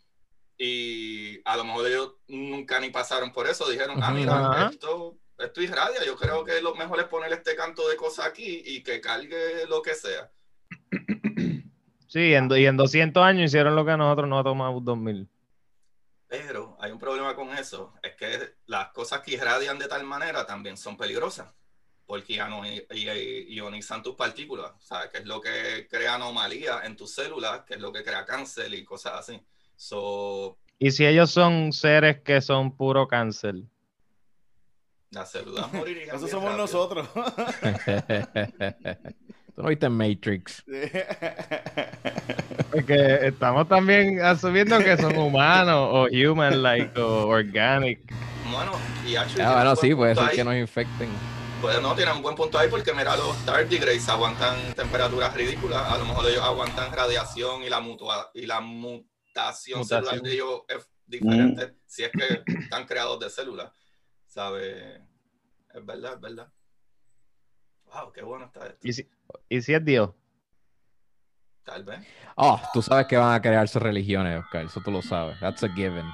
y a lo mejor ellos nunca ni pasaron por eso, dijeron, ah, mira, esto, esto irradia, yo creo que lo mejor es poner este canto de cosas aquí y que cargue lo que sea. Sí, y en 200 años hicieron lo que nosotros no tomamos 2000. Pero hay un problema con eso, es que las cosas que irradian de tal manera también son peligrosas porque ionizan tus partículas, ¿sabes? Que es lo que crea anomalías en tus células, que es lo que crea cáncer y cosas así. y si ellos son seres que son puro cáncer. Las células morirían. Eso somos nosotros. Tú no viste Matrix. Porque estamos también asumiendo que son humanos o human-like o organic. Bueno, y ah, bueno, sí, puede ser que nos infecten pues no, tienen un buen punto ahí porque mira, los tardigrades aguantan temperaturas ridículas, a lo mejor ellos aguantan radiación y la, mutua, y la mutación, celular de ellos es diferente, mm. si es que están creados de células, ¿sabe? Es verdad, es verdad. Wow, qué bueno está esto. ¿Y si, ¿y si es Dios? Tal vez. Oh, tú sabes que van a crearse religiones, Oscar, eso tú lo sabes. That's a given.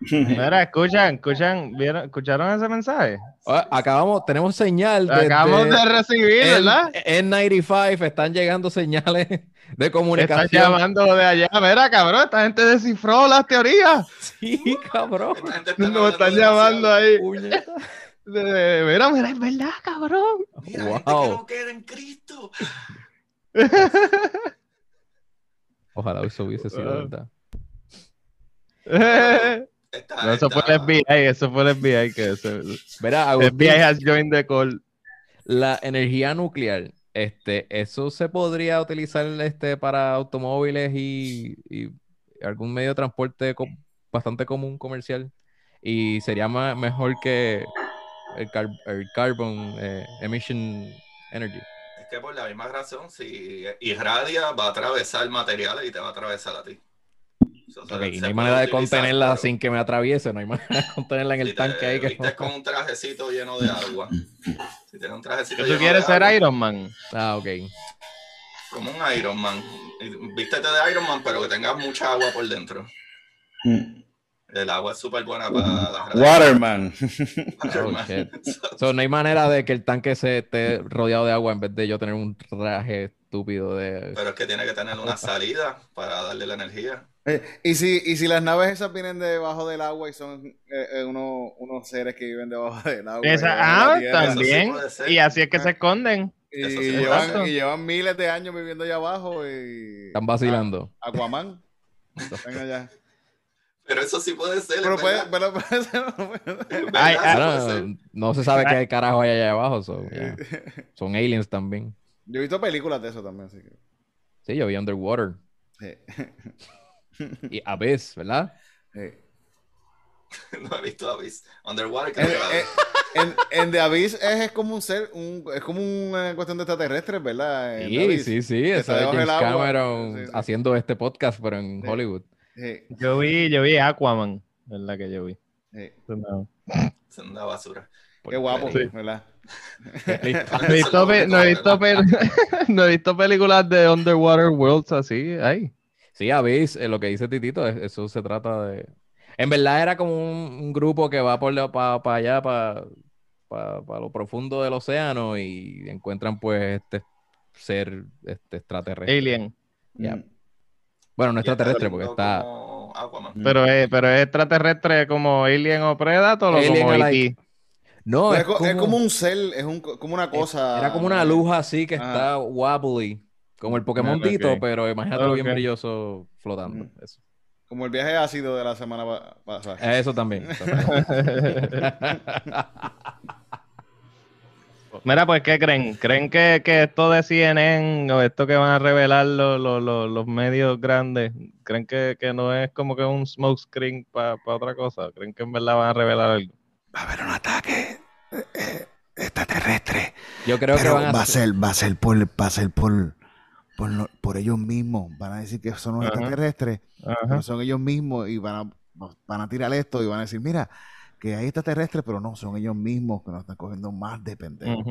Mira, escuchan, escuchan, ¿vieron, ¿escucharon ese mensaje? Ah, acabamos, tenemos señal. De, Acabamos de, recibir, ¿verdad? En 95 están llegando señales de comunicación. Están llamando de allá. Mira, cabrón, esta gente descifró las teorías. Sí, cabrón. Nos están llamando ahí. mira, mira, es verdad, cabrón. Mira, wow. gente que no queda en Cristo. Ojalá eso hubiese sido verdad. Eso fue el FBI, eso fue el FBI que Verá, FBI has joined the call. La energía nuclear, este, eso se podría utilizar este para automóviles y, algún medio de transporte bastante común comercial y sería mejor que el, carbon eh, emission energy. Es que por la misma razón, si irradia va a atravesar materiales y te va a atravesar a ti y no hay manera de contenerla sin que me atraviese, no hay manera de contenerla en el tanque ahí. Que... con un trajecito lleno de agua. Si tienes un trajecito ¿Tú quieres ser Iron Man? Ah, ok. Como un Iron Man. Vístete de Iron Man, pero que tengas mucha agua por dentro. Mm. El agua es súper buena para la Waterman. Waterman. Oh, no hay manera de que el tanque se esté rodeado de agua en vez de yo tener un traje estúpido de. Pero es que tiene que tener una salida para darle la energía. Eh, y, si, y si las naves esas vienen debajo del agua y son eh, eh, unos seres que viven debajo del agua. ah, también. y así es que se esconden. Y, llevan, y, llevan, miles de años viviendo allá abajo y... Están vacilando. Aquaman. Venga ya. Pero eso sí puede ser. Pero puede, pero puede ser. no, se sabe qué carajo hay allá abajo. Son aliens también. Yo he visto películas de eso también. Así que... Sí, yo vi Underwater. Sí. y Abyss, ¿verdad? Sí. no he visto Abyss. Underwater. En, en, en, en, The Abyss es, como un ser, un, es como una cuestión de extraterrestres, ¿verdad? sí, sí, sí. Eso es James Cameron haciendo este podcast, pero en Hollywood. Yo vi, yo vi Aquaman, ¿verdad? Que yo vi. Sí. Es una basura. Qué guapo, ¿verdad? no, he visto, no, he visto no, he visto películas de Underwater Worlds así, ahí. Sí, a eh, lo que dice Titito, eso se trata de... En verdad era como un, grupo que va por para allá, para lo profundo del océano y encuentran pues este ser este extraterrestre. Alien. Mm. Bueno, no extraterrestre porque está... Mm. Pero es, pero es extraterrestre como Alien o Predator o como E.T. No, es, como... un cel, es como una cosa. Era como una luz así que está wobbly. Como el Pokémon Ok. Tito, pero imagínate bien Ok. brilloso flotando. Mm. Eso. Como el viaje ácido de la semana pa- pasada. Eso también. también. Mira, pues, ¿qué creen? ¿Creen que, que esto de CNN o esto que van a revelar los, los, los, los medios grandes, creen que, que no es como que un smokescreen para otra cosa? ¿Creen que en verdad van a revelar algo? Va a haber un ataque eh, extraterrestre. Yo creo que pero van a va a ser, va a ser por, va a ser por, por, lo- por ellos mismos. Van a decir que son los Ajá. extraterrestres, Ajá. pero son ellos mismos y van a, van a tirar esto y van a decir, mira, que hay extraterrestres, pero no, son ellos mismos que nos están cogiendo más de pendejos.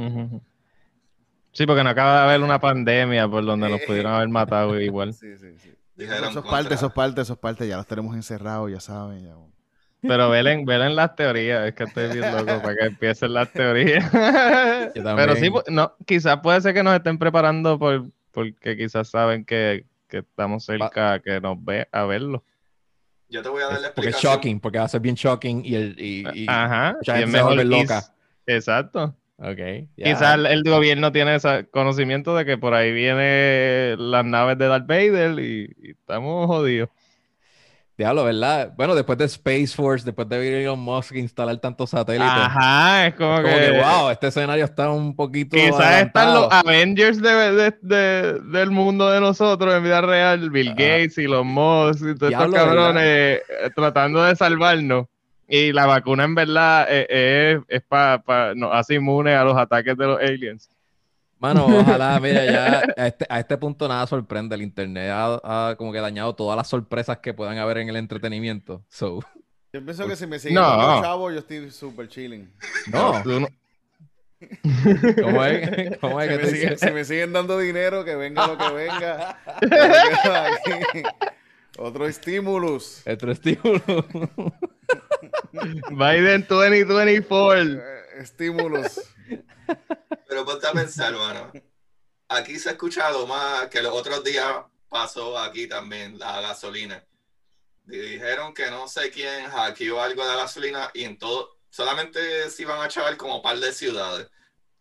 Sí, porque no acaba de haber una pandemia por donde nos pudieron haber matado igual. Sí, sí, sí. Dijeron Eso es contra- parte, eso es parte, eso es parte. Ya los tenemos encerrados, ya saben. Ya. Pero velen, velen las teorías, es que estoy bien loco para que empiecen las teorías. Pero sí, no, quizás puede ser que nos estén preparando por, porque quizás saben que, que estamos cerca que nos ve a verlo. Yo te voy a dar la Porque es shocking, porque va a ser bien shocking y el. Y, y- Ajá. y es mejor loca. Exacto. Ok. ya. Quizás el, el gobierno tiene ese conocimiento de que por ahí vienen las naves de Darth Vader y, y estamos jodidos. Diablo, ¿verdad? Bueno, después de Space Force, después de Elon Musk instalar tantos satélites. Ajá, es como, Como que, que, wow, este escenario está un poquito. Quizás están los Avengers de, de- de- del mundo de nosotros en vida real, Bill Ajá. Gates y los Musk y todos estos Diablo, cabrones eh, tratando de salvarnos. Y la vacuna en verdad eh, eh, es, para nos hace inmunes a los ataques de los aliens. Mano, ojalá, mira, ya a este, a este punto nada sorprende. El internet ha, ha como que dañado todas las sorpresas que puedan haber en el entretenimiento. So, Yo pienso que si me siguen No. dando chavo, yo estoy súper chilling. no, ¿cómo es? ¿Cómo es Si que me, te siguen, dice? si me siguen dando dinero, que venga lo que venga. Otro estímulos. Otro estímulo. Biden 2024. Eh, Estímulos. Pero ponte a pensar, mano. Aquí se ha escuchado más que los otros días pasó aquí también la gasolina. Dijeron que no sé quién hackeó algo de la gasolina y en todo, solamente se iban a echar como par de ciudades.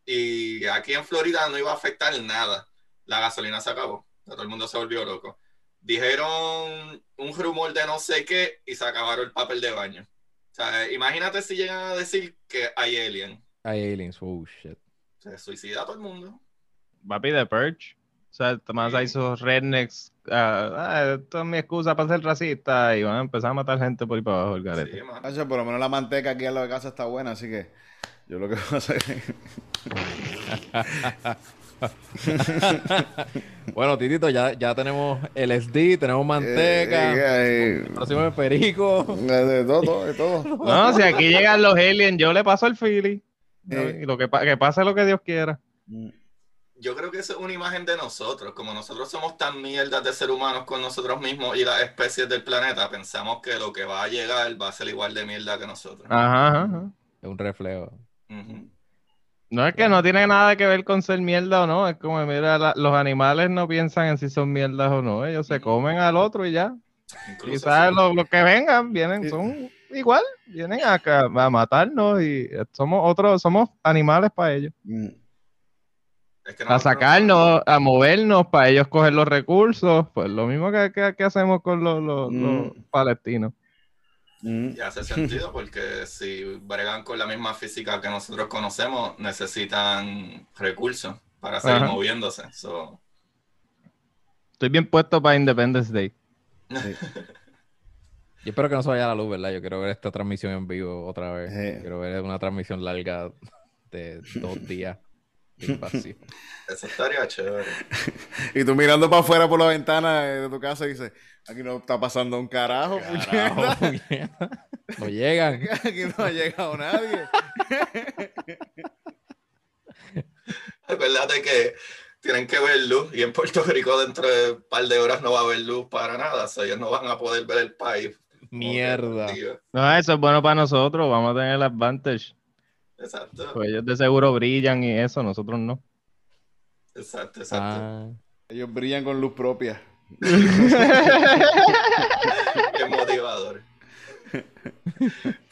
Y aquí en Florida no iba a afectar nada. La gasolina se acabó. Todo el mundo se volvió loco. Dijeron un rumor de no sé qué y se acabaron el papel de baño. O sea, imagínate si llegan a decir que hay alien. Hay aliens. Oh, shit. Se suicida todo el mundo. Papi de Perch. O sea, Tomás a esos rednecks. ah, ah, esto es mi excusa para ser racista. Y van a empezar a matar gente por ahí para abajo el garete. Sí, por lo menos la manteca aquí al lado de casa está buena, así que yo lo que voy a hacer. Bueno, Titito, ya, ya tenemos LSD, tenemos manteca, Eh, eh, próximo es perico. eh, de todo, de todo. No, si aquí llegan los aliens, yo le paso el Philly. Eh. Y lo que, pa- que pase lo que Dios quiera. Yo creo que eso es una imagen de nosotros. Como nosotros somos tan mierdas de ser humanos con nosotros mismos y las especies del planeta, pensamos que lo que va a llegar va a ser igual de mierda que nosotros. Ajá, ajá. Es un reflejo. No es que no tiene nada que ver con ser mierda o no. Es como, mira, la- los animales no piensan en si son mierdas o no. Ellos se comen al otro y ya. Incluso Quizás los, los que vengan vienen, Sí. son igual. Vienen acá a matarnos y somos otros, somos animales para ellos. Mm. es que A sacarnos, a movernos para ellos coger los recursos. Pues lo mismo que, que- que hacemos con los, los- los Mm. palestinos. Mm. Y hace sentido porque si bregan con la misma física que nosotros conocemos, necesitan recursos para seguir Ajá. moviéndose. So, Estoy bien puesto para Independence Day. Yo espero que no se vaya la luz, ¿verdad? Yo quiero ver esta transmisión en vivo otra vez. Sí. Quiero ver una transmisión larga de dos días. eso estaría chévere. Y tú mirando para afuera por la ventana de tu casa y dices, aquí no está pasando un carajo, Carajo, puñeta. no llegan. Aquí no ha llegado nadie. Acuérdate que tienen que ver luz y en Puerto Rico dentro de un par de horas no va a haber luz para nada. O sea, ellos no van a poder ver el país. Mierda. No, eso es bueno para nosotros. Vamos a tener el advantage. Exacto, Pues ellos de seguro brillan y eso, nosotros no. exacto, exacto. Ah, Ellos brillan con luz propia. Qué motivador.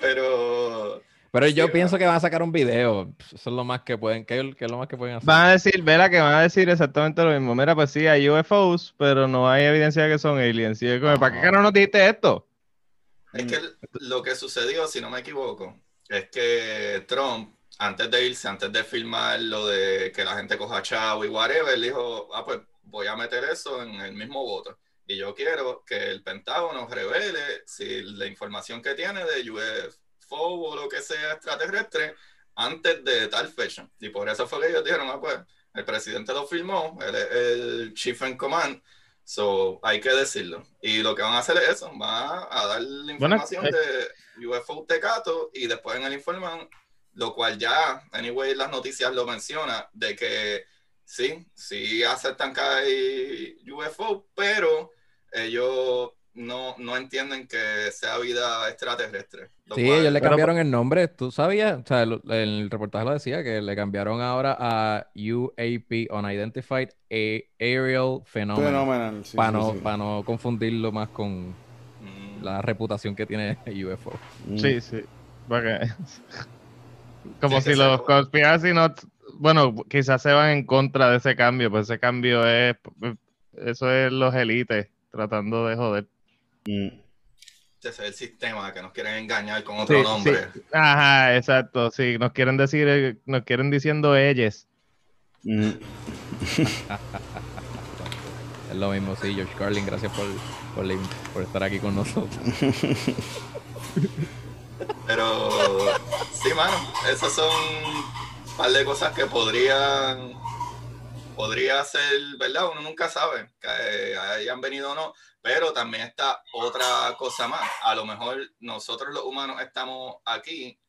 Pero Pero yo Sí, pienso va. que van a sacar un video. Eso es lo más que pueden, que, que es lo más que pueden hacer. Van a decir, verá que van a decir exactamente lo mismo. Mira, pues sí, hay UFOs, pero no hay evidencia de que son aliens. Y es como, ¿para qué no dijiste esto? Es que lo que sucedió, si no me equivoco, es que Trump, antes de irse, antes de filmar lo de que la gente coja chavo y whatever, dijo, ah, pues voy a meter eso en el mismo voto. Y yo quiero que el Pentágono revele si la información que tiene de UFO o lo que sea extraterrestre antes de tal fecha. Y por eso fue que ellos dijeron, ah, pues el presidente lo filmó, él es el chief in command, so hay que decirlo. Y lo que van a hacer es eso, van a dar la Bueno, información eh. de UFO Tecato y después en el informan, lo cual ya, anyway, las noticias lo menciona, de que sí, sí aceptan que hay UFO, pero ellos no, no entienden que sea vida extraterrestre. Sí, cual- ellos le Pero- cambiaron el nombre. ¿Tú sabías? O sea, el, el reportaje lo decía que le cambiaron ahora a UAP, Unidentified A- Aerial Phenomenon. Sí, para sí, no, sí. pa' no confundirlo más con Mm. la reputación que tiene UFO. Mm. Sí, sí. Porque- Como si los conspiracy no... Bueno, quizás se van en contra de ese cambio, pues ese cambio es... Eso es los élites tratando de joder. Mm. Ese es el sistema que nos quieren engañar con otro Sí, nombre. sí. Ajá, exacto. Sí, nos quieren decir, eh, nos quieren diciendo ellos. Mm. Es lo mismo, sí, George Carlin, gracias por, por, por estar aquí con nosotros. Pero sí, mano, esas son un par de cosas que podrían podría ser, ¿verdad? Uno nunca sabe que eh, hayan venido o no, pero también está otra cosa más. A lo mejor nosotros los humanos estamos aquí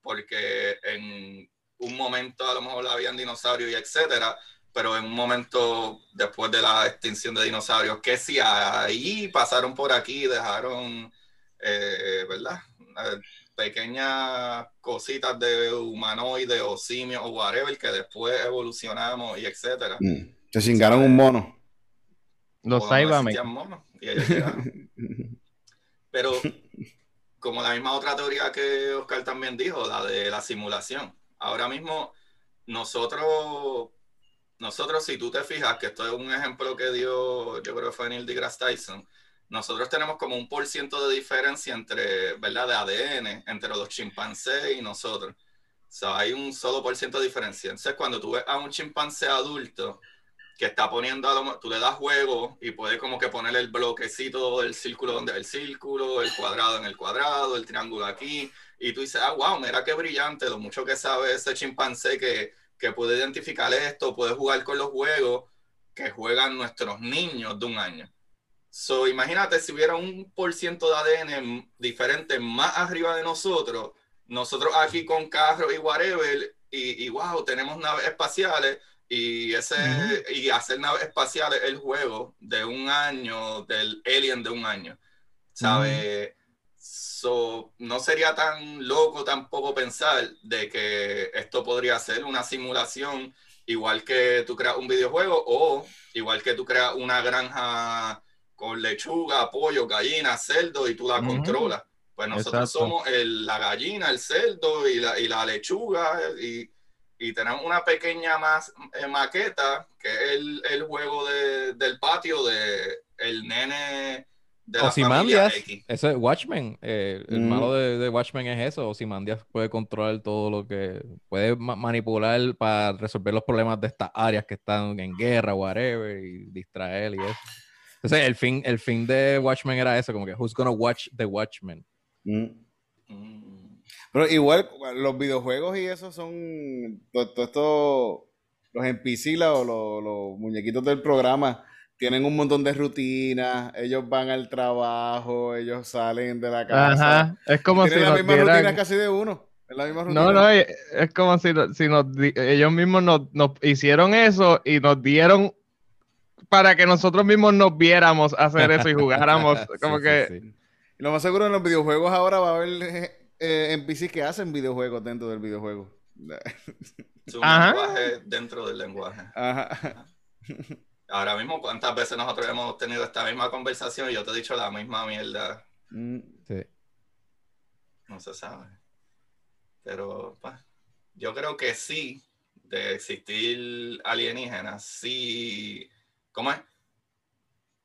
porque en un momento a lo mejor habían dinosaurios y etcétera, pero en un momento después de la extinción de dinosaurios, que si ahí pasaron por aquí, dejaron, eh, ¿verdad? Pequeñas cositas de humanoide o simio o whatever que después evolucionamos y etcétera. Mm. Se cingaron un mono. Los Cybermen. Pero como la misma otra teoría que Oscar también dijo, la de la simulación. Ahora mismo nosotros, nosotros si tú te fijas, que esto es un ejemplo que dio, yo creo que fue Neil deGrasse Tyson, nosotros tenemos como un por ciento de diferencia entre, ¿verdad? De ADN, entre los chimpancés y nosotros. O sea, hay un solo por ciento de diferencia. Entonces, cuando tú ves a un chimpancé adulto que está poniendo, a lo tú le das juego y puede como que poner el bloquecito del círculo donde el círculo, el cuadrado en el cuadrado, el triángulo aquí, y tú dices, ah, wow, mira qué brillante, lo mucho que sabe ese chimpancé que, que puede identificar esto, puede jugar con los juegos que juegan nuestros niños de un año. So, imagínate si hubiera un por ciento de ADN diferente más arriba de nosotros, nosotros aquí con carros y whatever, y, y wow, tenemos naves espaciales, y ese y hacer naves espaciales el juego de un año, del alien de un año. ¿Sabe? So, no sería tan loco tampoco pensar de que esto podría ser una simulación, igual que tú creas un videojuego o igual que tú creas una granja con lechuga, pollo, gallina, cerdo y tú la Ujú. controlas. Pues nosotros Exacto. somos el- la gallina, el cerdo y la, y la lechuga y, y tenemos una pequeña más, eh, maqueta que es el, el juego de- del patio de el nene de la familia X. eso es Watchmen. eh, el Mm. malo de, de Watchmen es eso. Ozymandias puede controlar todo lo que. Puede ma- manipular para resolver los problemas de estas áreas que están en guerra, whatever, y distraer y eso. Entonces, el fin, el fin de Watchmen era eso, como que who's gonna watch the Watchmen. Mm. Mm. Pero igual, los videojuegos y eso son. Todo, todo esto. Los NPC, la- o los, los muñequitos del programa, tienen un montón de rutinas. Ellos van al trabajo, ellos salen de la casa. Ajá. Es como si Tienen la misma rutina casi de uno. Es la misma rutina. No, no, es como si, si nos, di- ellos mismos nos, nos hicieron eso y nos dieron para que nosotros mismos nos viéramos hacer eso y jugáramos. Como sí, que sí. Lo más seguro en los videojuegos ahora va a haber eh, eh, NPCs que hacen videojuegos dentro del videojuego. Es un Ajá. lenguaje dentro del lenguaje. Ajá. Ahora mismo, ¿cuántas veces nosotros hemos tenido esta misma conversación y yo te he dicho la misma mierda? Mm. Sí. No se sabe. Pero pues, yo creo que sí, de existir alienígenas, sí. ¿Cómo es?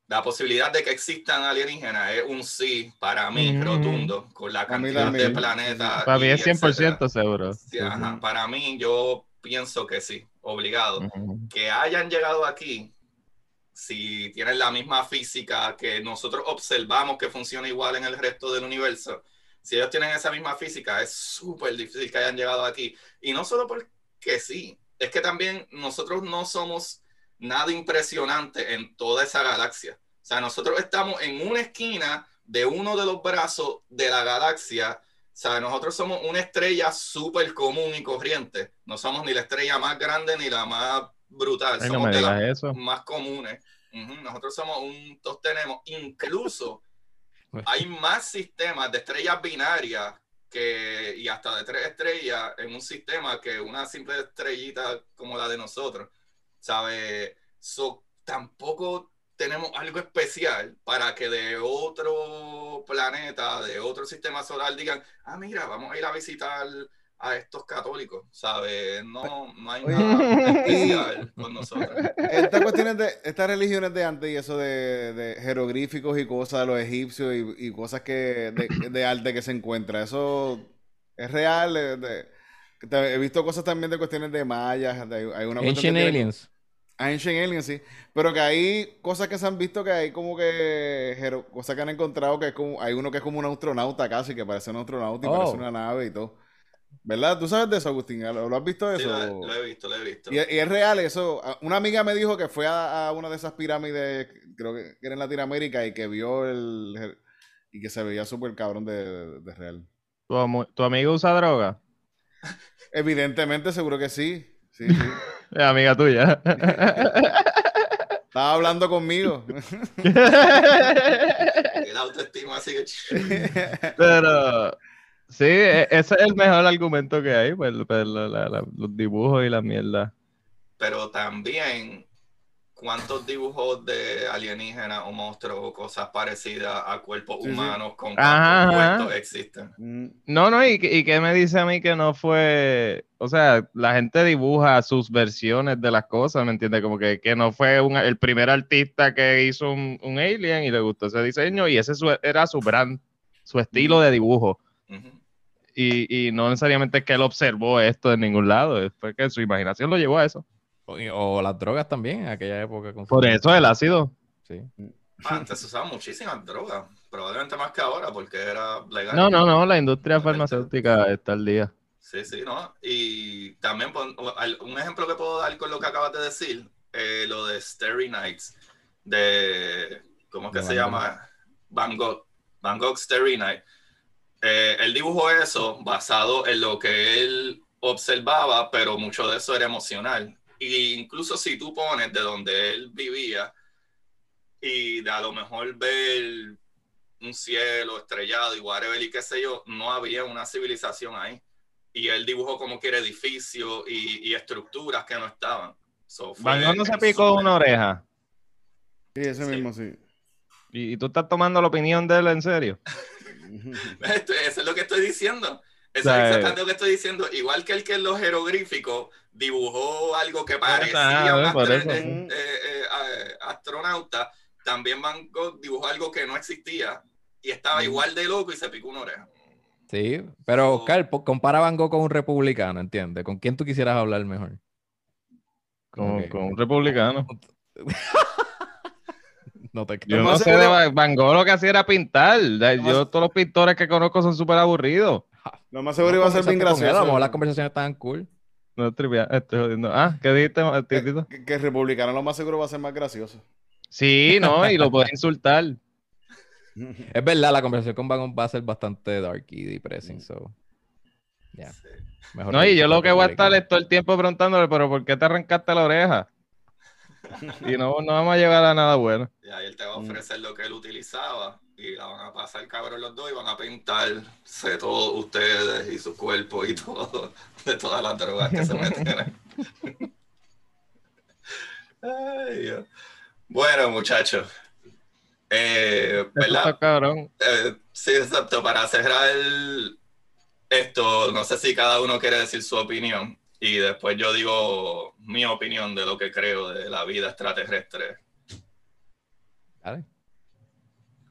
La posibilidad de que existan alienígenas es un sí para mí, Mm. rotundo, con la cantidad de planetas. Para mí es 100% etcétera. seguro. Sí, ajá. Para mí, yo pienso que sí, obligado. Que hayan llegado aquí, si tienen la misma física que nosotros observamos que funciona igual en el resto del universo, si ellos tienen esa misma física, es súper difícil que hayan llegado aquí. Y no solo porque sí, es que también nosotros no somos nada impresionante en toda esa galaxia. O sea, nosotros estamos en una esquina de uno de los brazos de la galaxia. O sea, nosotros somos una estrella súper común y corriente. No somos ni la estrella más grande ni la más brutal. Ay, no somos de las eso. más comunes. Nosotros somos un, tenemos, incluso hay más sistemas de estrellas binarias que, y hasta de tres estrellas en un sistema que una simple estrellita como la de nosotros. ¿Sabe? So, tampoco tenemos algo especial para que de otro planeta, de otro sistema solar digan, ah, mira, vamos a ir a visitar a estos católicos, ¿sabes? No, no hay nada especial con nosotros. Estas cuestiones de, estas religiones de antes y eso de, de jeroglíficos y cosas de los egipcios y, y cosas que de, de arte que se encuentra, eso es real. eh, de- he visto cosas también de cuestiones de mayas, de, hay una Ancient Aliens. Ancient Aliens, sí. Pero que hay cosas que se han visto que hay como que cosas que han encontrado que es como, hay uno que es como un astronauta casi, que parece un astronauta y Oh. parece una nave y todo. ¿Verdad? ¿Tú sabes de eso, Agustín? ¿Lo, lo has visto Sí, eso? lo, lo he visto, lo he visto. Y, y es real eso. Una amiga me dijo que fue a, a una de esas pirámides, creo que era en Latinoamérica, y que vio el... y que se veía súper cabrón de, de- de real. ¿Tu, amu- tu amigo usa droga? Evidentemente, seguro que sí. Sí, sí. Es amiga tuya. Estaba hablando conmigo. El autoestima así que... Pero sí, e- ese es el mejor argumento que hay, pues, pues, la- la- la- los dibujos y la mierda. Pero también, ¿cuántos dibujos de alienígenas o monstruos o cosas parecidas a cuerpos Sí, sí. humanos con ajá. puestos existen? Mm, No, no, y, que- y qué me dice a mí que no fue, o sea, la gente dibuja sus versiones de las cosas, ¿me entiendes? Como que, que no fue un- el primer artista que hizo un, un alien y le gustó ese diseño y ese su- era su brand, su estilo de dibujo. Y, y no necesariamente es que él observó esto en ningún lado, fue que su imaginación lo llevó a eso. O, o las drogas también en aquella época. con- Por eso el ácido. Sí. Ah, Antes se usaban muchísimas drogas, probablemente más que ahora porque era legal. No, no, no, la industria farmacéutica está al día. Sí, sí, ¿no? Y también un ejemplo que puedo dar con lo que acabas de decir, eh, lo de Starry Nights, de, ¿cómo es que De se Van llama? Van Gogh, Van Gogh Starry Night. Eh, él dibujó eso basado en lo que él observaba, pero mucho de eso era emocional. Y incluso si tú pones de donde él vivía y de a lo mejor ver un cielo estrellado y whatever y qué sé yo, no había una civilización ahí y él dibujó como quiere edificios y, y estructuras que no estaban. So, Van no se picó una oreja. Sí, ese Sí. mismo, sí. ¿Y, y tú estás tomando la opinión de él en serio? Eso es lo que estoy diciendo. Eso sea, es exactamente lo que estoy diciendo. Igual que el que en los jeroglíficos dibujó algo que parecía ah, un eso. eh, eh, eh, astronauta, también Van Gogh dibujó algo que no existía y estaba igual de loco y se picó una oreja. Sí, pero So- Oscar, compara a Van Gogh con un republicano, ¿entiendes? ¿Con quién tú quisieras hablar mejor? Con, con un republicano. No te Yo no sé de Van- Gogh lo que hacía era pintar. Yo todos los pintores que conozco son súper aburridos. Lo más seguro iba a ser bien gracioso. mejor las conversaciones estaban cool. No trivia, estoy jodiendo. Ah, ¿qué dijiste, Titito? Que, que el republicano lo más seguro va a ser más gracioso. Sí, no, y lo puedes insultar. Es verdad, la conversación con Van Gogh va a ser bastante dark y depressing, so... Sí. mejor No, y yo lo que voy a estar es todo el tiempo preguntándole, pero ¿por qué te arrancaste la oreja? Y no, no vamos a llegar a nada bueno. Y ahí él te va a ofrecer lo que él utilizaba y la van a pasar cabrón los dos y van a pintarse todos ustedes y su cuerpo y todo de todas las drogas que se meten. Ay. Bueno, muchachos. Eh, está ¿Verdad? cabrón. Eh, sí, exacto. Para cerrar el, Esto, no sé si cada uno quiere decir su opinión y después yo digo mi opinión de lo que creo de la vida extraterrestre. Dale.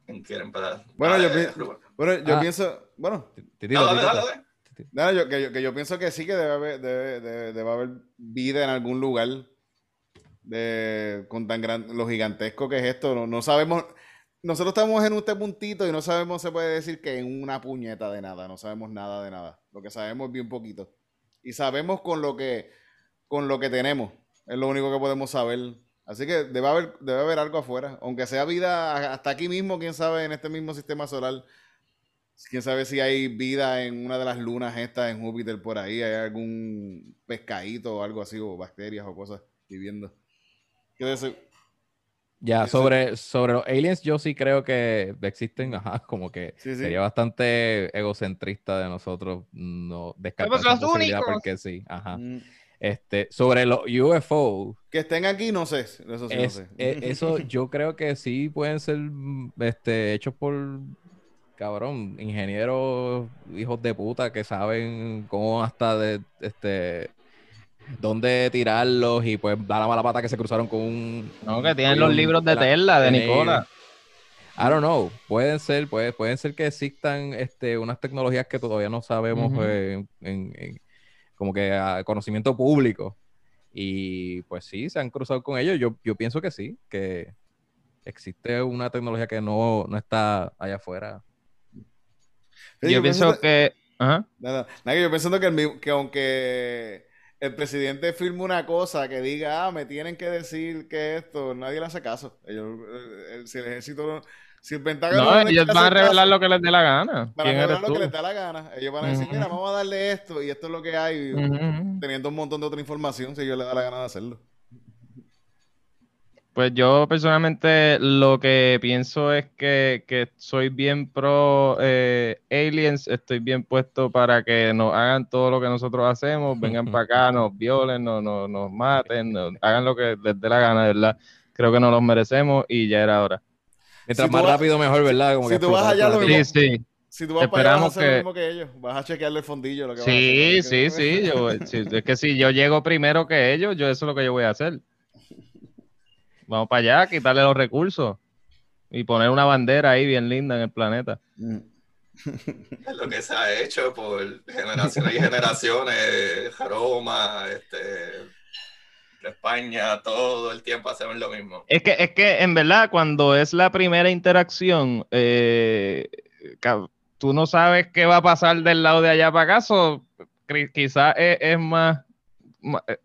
¿Quién quiere empezar? Bueno, yo, Dale, pi- Rubén. bueno, yo Ah. pienso, bueno, dale, titito. dale, dale. nada, yo, que, yo, que yo pienso que sí que debe haber, debe, debe- debe haber vida en algún lugar de, con tan gran, lo gigantesco que es esto. No, no sabemos, nosotros estamos en este puntito y no sabemos, se puede decir que en una puñeta de nada, no sabemos nada de nada. Lo que sabemos es bien poquito. Y sabemos con lo que, con lo que tenemos, es lo único que podemos saber. Así que debe haber, debe haber algo afuera, aunque sea vida hasta aquí mismo, quién sabe, en este mismo sistema solar. Quién sabe si hay vida en una de las lunas estas en Júpiter por ahí, hay algún pescadito o algo así, o bacterias o cosas viviendo. ¿Qué? Ya, Sí, sobre, sobre los aliens, yo sí creo que existen, ajá, como que Sí, sí. sería bastante egocentrista de nosotros no descartar Somos esa los posibilidad únicos. porque sí, ajá. Mm, Este, sobre los UFO, Que estén aquí, no sé. Eso sí, es- no sé. e- eso yo creo que sí pueden ser mm, este, hechos por, cabrón, ingenieros, hijos de puta que saben cómo hasta de, este, dónde tirarlos y pues da la mala pata que se cruzaron con un... No, que tienen los un- libros de la- Tesla, de Nicola. I don't know, pueden ser, puede- pueden ser que existan este, unas tecnologías que todavía no sabemos eh, en, en- como que a conocimiento público. Y pues sí, se han cruzado con ellos. Yo, yo pienso que sí, que existe una tecnología que no, no está allá afuera. Sí, Yo pienso que... que. Ajá. Nada, yo pensando que, el mi- que aunque el presidente firme una cosa que diga, ah, me tienen que decir que esto, nadie le hace caso. Ellos, eh, el- si el ejército, si el Pentágono No, no ellos van a revelar caso, lo que les dé la gana. van a ¿Quién revelar lo tú? que les da la gana. Ellos van a decir, Ujú. mira, vamos a darle esto y esto es lo que hay, Ujú. teniendo un montón de otra información si ellos les da la gana de hacerlo. Pues yo personalmente lo que pienso es que, que soy bien pro eh, aliens, estoy bien puesto para que nos hagan todo lo que nosotros hacemos, vengan para acá, nos violen, nos, nos, nos maten, nos- hagan lo que les dé la gana, ¿verdad? Creo que nos los merecemos y ya era hora. Mientras Si más vas- rápido, mejor, ¿verdad? Como si que tú vas allá, lo planeta. Sí, sí, Si tú vas para allá, vas a Esperamos hacer lo que- mismo que ellos. Vas a chequearle el fondillo. Lo que vas a sí, hacer. sí, sí, yo, sí, es que si yo llego primero que ellos, yo eso es lo que yo voy a hacer. Vamos para allá, quitarle los recursos y poner una bandera ahí bien linda en el planeta. Mm. Es lo que se ha hecho por generaciones y generaciones. Roma, este, España, todo el tiempo hacemos lo mismo. Es que, es que en verdad, cuando es la primera interacción, eh, tú no sabes qué va a pasar del lado de allá para acá, so, cri- quizás es, es más, eh,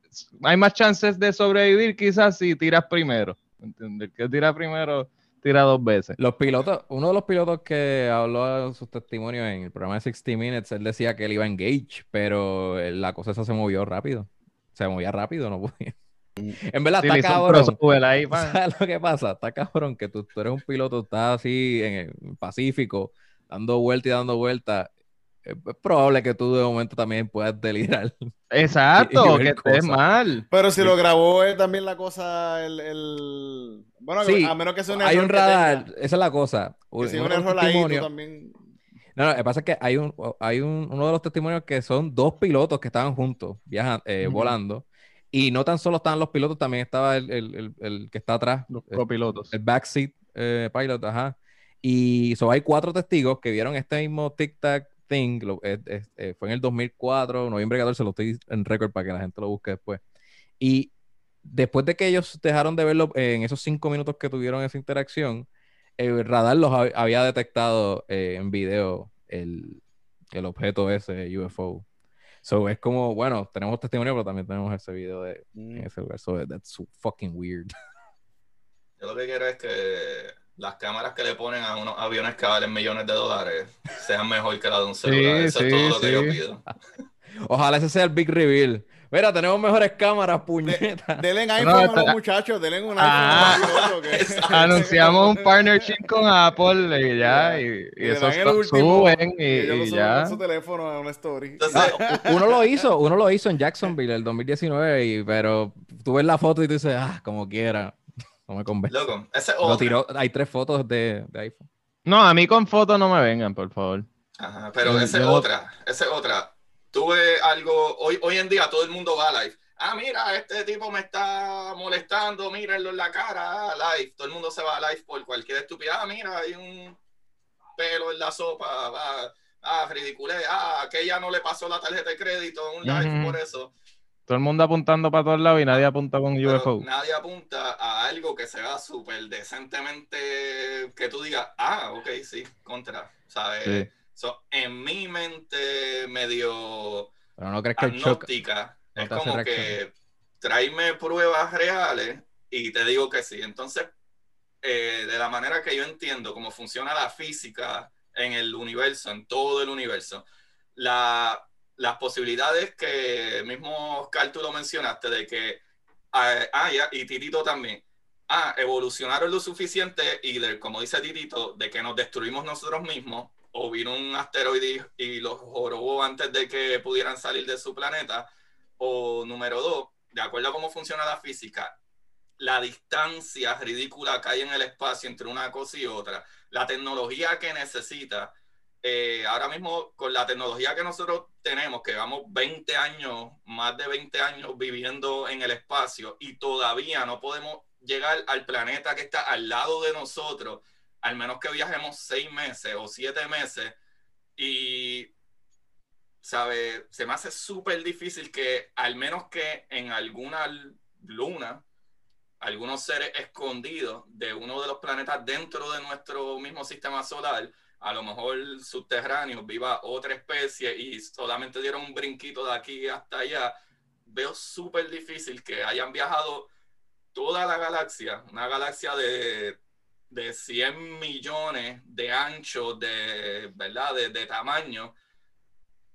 hay más chances de sobrevivir quizás si tiras primero. ¿Entiendes? El que tira primero, tira dos veces. Los pilotos, uno de los pilotos que habló en sus testimonios en el programa de 60 Minutes, él decía que él iba en gauge, pero eh, la cosa esa se movió rápido. Se movía rápido, no podía. En verdad, Sí, está cabrón. ahí. ¿Sabes lo que pasa? Está cabrón que tú, tú eres un piloto, estás así en el Pacífico, dando vuelta y dando vuelta. Es probable que tú de momento también puedas delirar. Exacto, y que estés mal. Pero si lo grabó él también la cosa, el, el... Bueno, Sí, a menos que sea un Hay error un que radar, tenga. esa es la cosa. Que si un error ahí, tú también... No, no, lo que pasa es que hay un, hay un, uno de los testimonios que son dos pilotos que estaban juntos, viajan, eh, volando. Y no tan solo estaban los pilotos, también estaba el, el- el- el que está atrás, Los el- copilotos. el backseat eh, pilot, ajá. Y so, hay cuatro testigos que vieron este mismo tic-tac thing. lo- es- es- eh, fue en el 2004, noviembre 14, lo estoy en récord para que la gente lo busque después. Y después de que ellos dejaron de verlo eh, en esos cinco minutos que tuvieron esa interacción, el radar los hab- había detectado eh, en video el, el objeto ese, UFO. So es como, bueno, tenemos testimonio, pero también tenemos ese video de Mm. en ese lugar. So that's fucking weird. Yo lo que quiero es que las cámaras que le ponen a unos aviones que valen millones de dólares sean mejor que la de un celular. Eso sí, es todo lo que yo sí. pido. Ojalá ese sea el big reveal. Mira, tenemos mejores cámaras, puñetas. Denle en No, iPhone a está- los muchachos, denle un iPhone Ah, a los Anunciamos un partnership con Apple y ya, y, y Y le eso dan el último, suben y, y y ya. su teléfono a una story. Entonces, Ah, uno lo hizo, uno lo hizo en Jacksonville el 2019, y, pero tú ves la foto y tú dices, ah, como quiera. No me convence. loco, ese es Lo tiró, hay tres fotos de, de iPhone. No, a mí con fotos no me vengan, por favor. Ajá, pero esa es yo- otra, esa es otra. Tuve algo, hoy, hoy en día todo el mundo va a live. Ah, mira, este tipo me está molestando, mírenlo en la cara, ah, live. Todo el mundo se va a live por cualquier estupidez. Ah, mira, hay un pelo en la sopa, va, ah, ridiculez, ah, aquella no le pasó la tarjeta de crédito un live por eso. Todo el mundo apuntando para todos lados y nadie apunta con Pero UFO. nadie apunta a algo que sea súper decentemente que tú digas, ah, ok, sí, contra, ¿sabes? Sí. So, en mi mente medio Pero no crees que el shock. agnóstica, no es como que tráeme pruebas reales y te digo que sí. Entonces, eh, de la manera que yo entiendo cómo funciona la física en el universo, en todo el universo, la, las posibilidades que mismo Oscar tú lo mencionaste de que, ah, ah, y Titito también, ah, evolucionaron lo suficiente y de, como dice Titito, de que nos destruimos nosotros mismos o vino un asteroide y los jorobó antes de que pudieran salir de su planeta, o número dos, de acuerdo a cómo funciona la física, la distancia ridícula que hay en el espacio entre una cosa y otra, la tecnología que necesita, eh, ahora mismo con la tecnología que nosotros tenemos, que vamos 20 años, más de 20 años viviendo en el espacio y todavía no podemos llegar al planeta que está al lado de nosotros, al menos que viajemos seis meses o siete meses y sabe, se me hace súper difícil que al menos que en alguna luna, algunos seres escondidos de uno de los planetas dentro de nuestro mismo sistema solar, a lo mejor subterráneos, viva otra especie y solamente dieron un brinquito de aquí hasta allá, veo súper difícil que hayan viajado toda la galaxia, una galaxia de, de 100 millones de ancho, de, ¿verdad? De, de tamaño,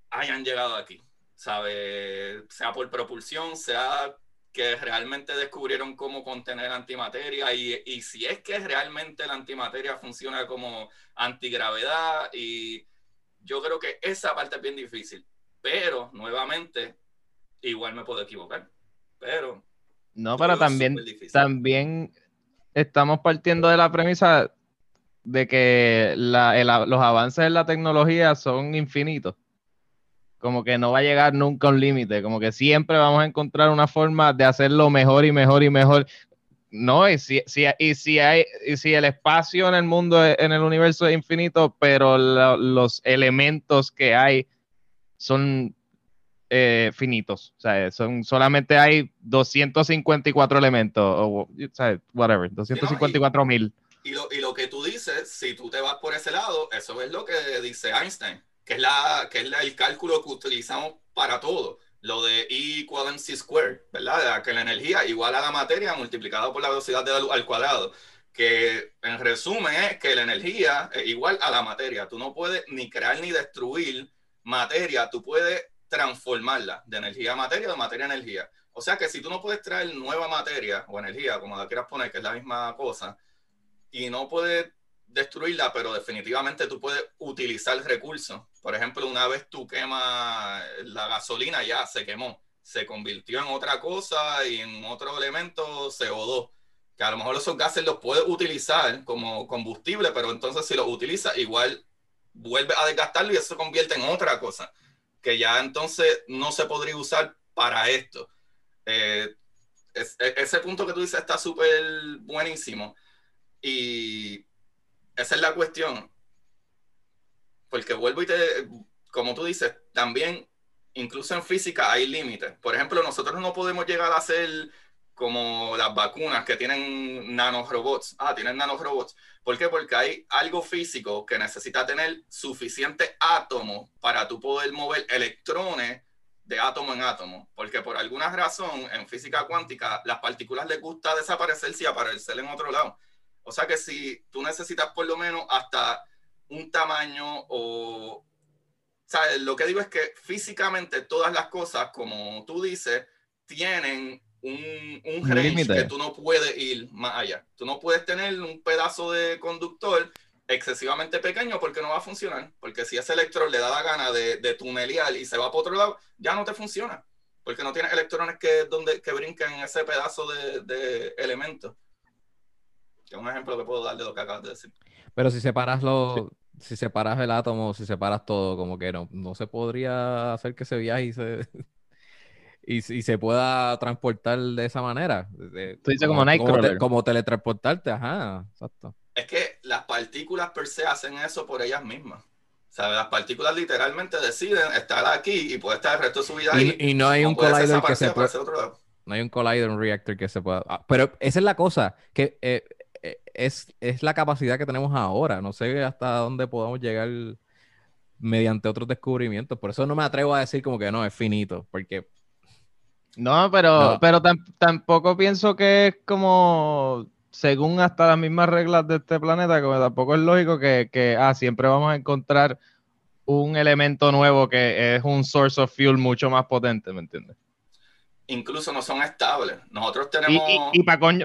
hayan llegado aquí, ¿sabe? Sea por propulsión, sea que realmente descubrieron cómo contener antimateria y, y si es que realmente la antimateria funciona como antigravedad y yo creo que esa parte es bien difícil, pero nuevamente igual me puedo equivocar, pero No, pero también, también estamos partiendo de la premisa de que la- el- los avances en la tecnología son infinitos. Como que no va a llegar nunca a un límite, como que siempre vamos a encontrar una forma de hacerlo mejor y mejor y mejor. No, y si, si- y si hay, y si el espacio en el mundo, en el universo es infinito, pero lo- los elementos que hay son eh, finitos. O sea, son, solamente hay 254 elementos, o, o sea, whatever, 254 mil. Y lo, y lo que tú dices, si tú te vas por ese lado, eso es lo que dice Einstein, que es, la, que es el cálculo que utilizamos para todo. Lo de E igual a MC square, ¿verdad? Que la energía igual a la materia multiplicado por la velocidad de la luz al cuadrado. Que en resumen es que la energía es igual a la materia. Tú no puedes ni crear ni destruir materia, tú puedes transformarla de energía a materia de materia a energía. O sea que si tú no puedes traer nueva materia o energía, como la quieras poner, que es la misma cosa, y no puedes destruirla, pero definitivamente tú puedes utilizar recursos. Por ejemplo, una vez tú quemas la gasolina, ya se quemó, se convirtió en otra cosa y en otro elemento CO2, que a lo mejor esos gases los puedes utilizar como combustible, pero entonces si los utilizas, igual vuelve a desgastarlo y eso se convierte en otra cosa, que ya entonces no se podría usar para esto. Eh, e- ese punto que tú dices está súper buenísimo. Y esa es la cuestión. Porque vuelvo y te, como tú dices, también, incluso en física hay límites. Por ejemplo, nosotros no podemos llegar a hacer como las vacunas que tienen nanorobots. Ah, tienen nanorobots. ¿Por qué? Porque hay algo físico que necesita tener suficiente átomos para tú poder mover electrones de átomo en átomo. Porque por alguna razón, en física cuántica, las partículas les gusta desaparecerse y aparecer en otro lado. O sea que si tú necesitas por lo menos hasta un tamaño o... ¿sabes? Lo que digo es que físicamente todas las cosas, como tú dices, tienen un, un range límite. que tú no puedes ir más allá. Tú no puedes tener un pedazo de conductor excesivamente pequeño porque no va a funcionar. Porque si ese electrón le da la gana de, de tunelear y se va por otro lado, ya no te funciona. Porque no tienes electrones que, donde, que brinquen en ese pedazo de, de elementos. Es un ejemplo que puedo dar de lo que acabas de decir. Pero si separas los, si separas el átomo, si separas todo, como que no, no se podría hacer que se viaje y se, y, se- y se pueda transportar de esa manera. De- Tú dices como Nightcrawler. te- como teletransportarte, ajá, exacto. Es que las partículas per se hacen eso por ellas mismas. O sea, las partículas literalmente deciden estar aquí y puede estar el resto de su vida ahí. Y, y no hay un collider que se pueda, no hay un collider, un reactor que se pueda. ah, pero esa es la cosa, que eh, eh, es, es la capacidad que tenemos ahora. No sé hasta dónde podamos llegar mediante otros descubrimientos. Por eso no me atrevo a decir como que no, es finito, porque No, pero, No. pero tam- tampoco pienso que es como, según hasta las mismas reglas de este planeta, como tampoco es lógico que, que ah, siempre vamos a encontrar un elemento nuevo que es un source of fuel mucho más potente, ¿me entiendes? Incluso no son estables. Nosotros Y, tenemos...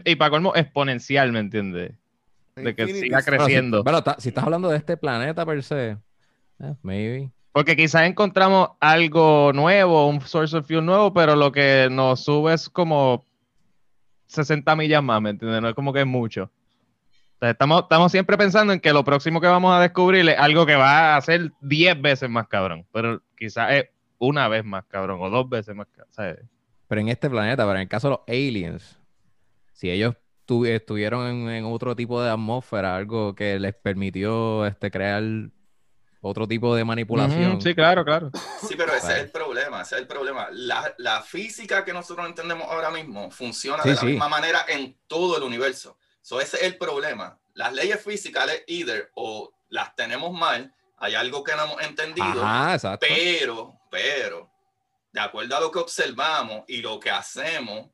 y, para colmo exponencial, ¿me entiendes? De que Infinity siga. Bueno, si- creciendo. Bueno, si estás hablando de este planeta per se, eh, maybe. Porque quizás encontramos algo nuevo, un source of fuel nuevo, pero lo que nos sube es como 60 millas más, ¿me entiendes? No es como que es mucho. O sea, estamos, estamos siempre pensando en que lo próximo que vamos a descubrir es algo que va a ser 10 veces más cabrón, pero quizás es una vez más cabrón o dos veces más cabrón. ¿sabes? Pero en este planeta, pero en el caso de los aliens, si ellos tu- estuvieron en, en otro tipo de atmósfera, algo que les permitió este, crear otro tipo de manipulación. Sí, claro, claro. Sí, pero ese Vale. es el problema, ese es el problema. La, la física que nosotros entendemos ahora mismo funciona Sí, de la sí. misma manera en todo el universo. So, ese es el problema. Las leyes físicas, either o las tenemos mal, hay algo que no hemos entendido, Ajá, exacto. pero, pero, de acuerdo a lo que observamos y lo que hacemos,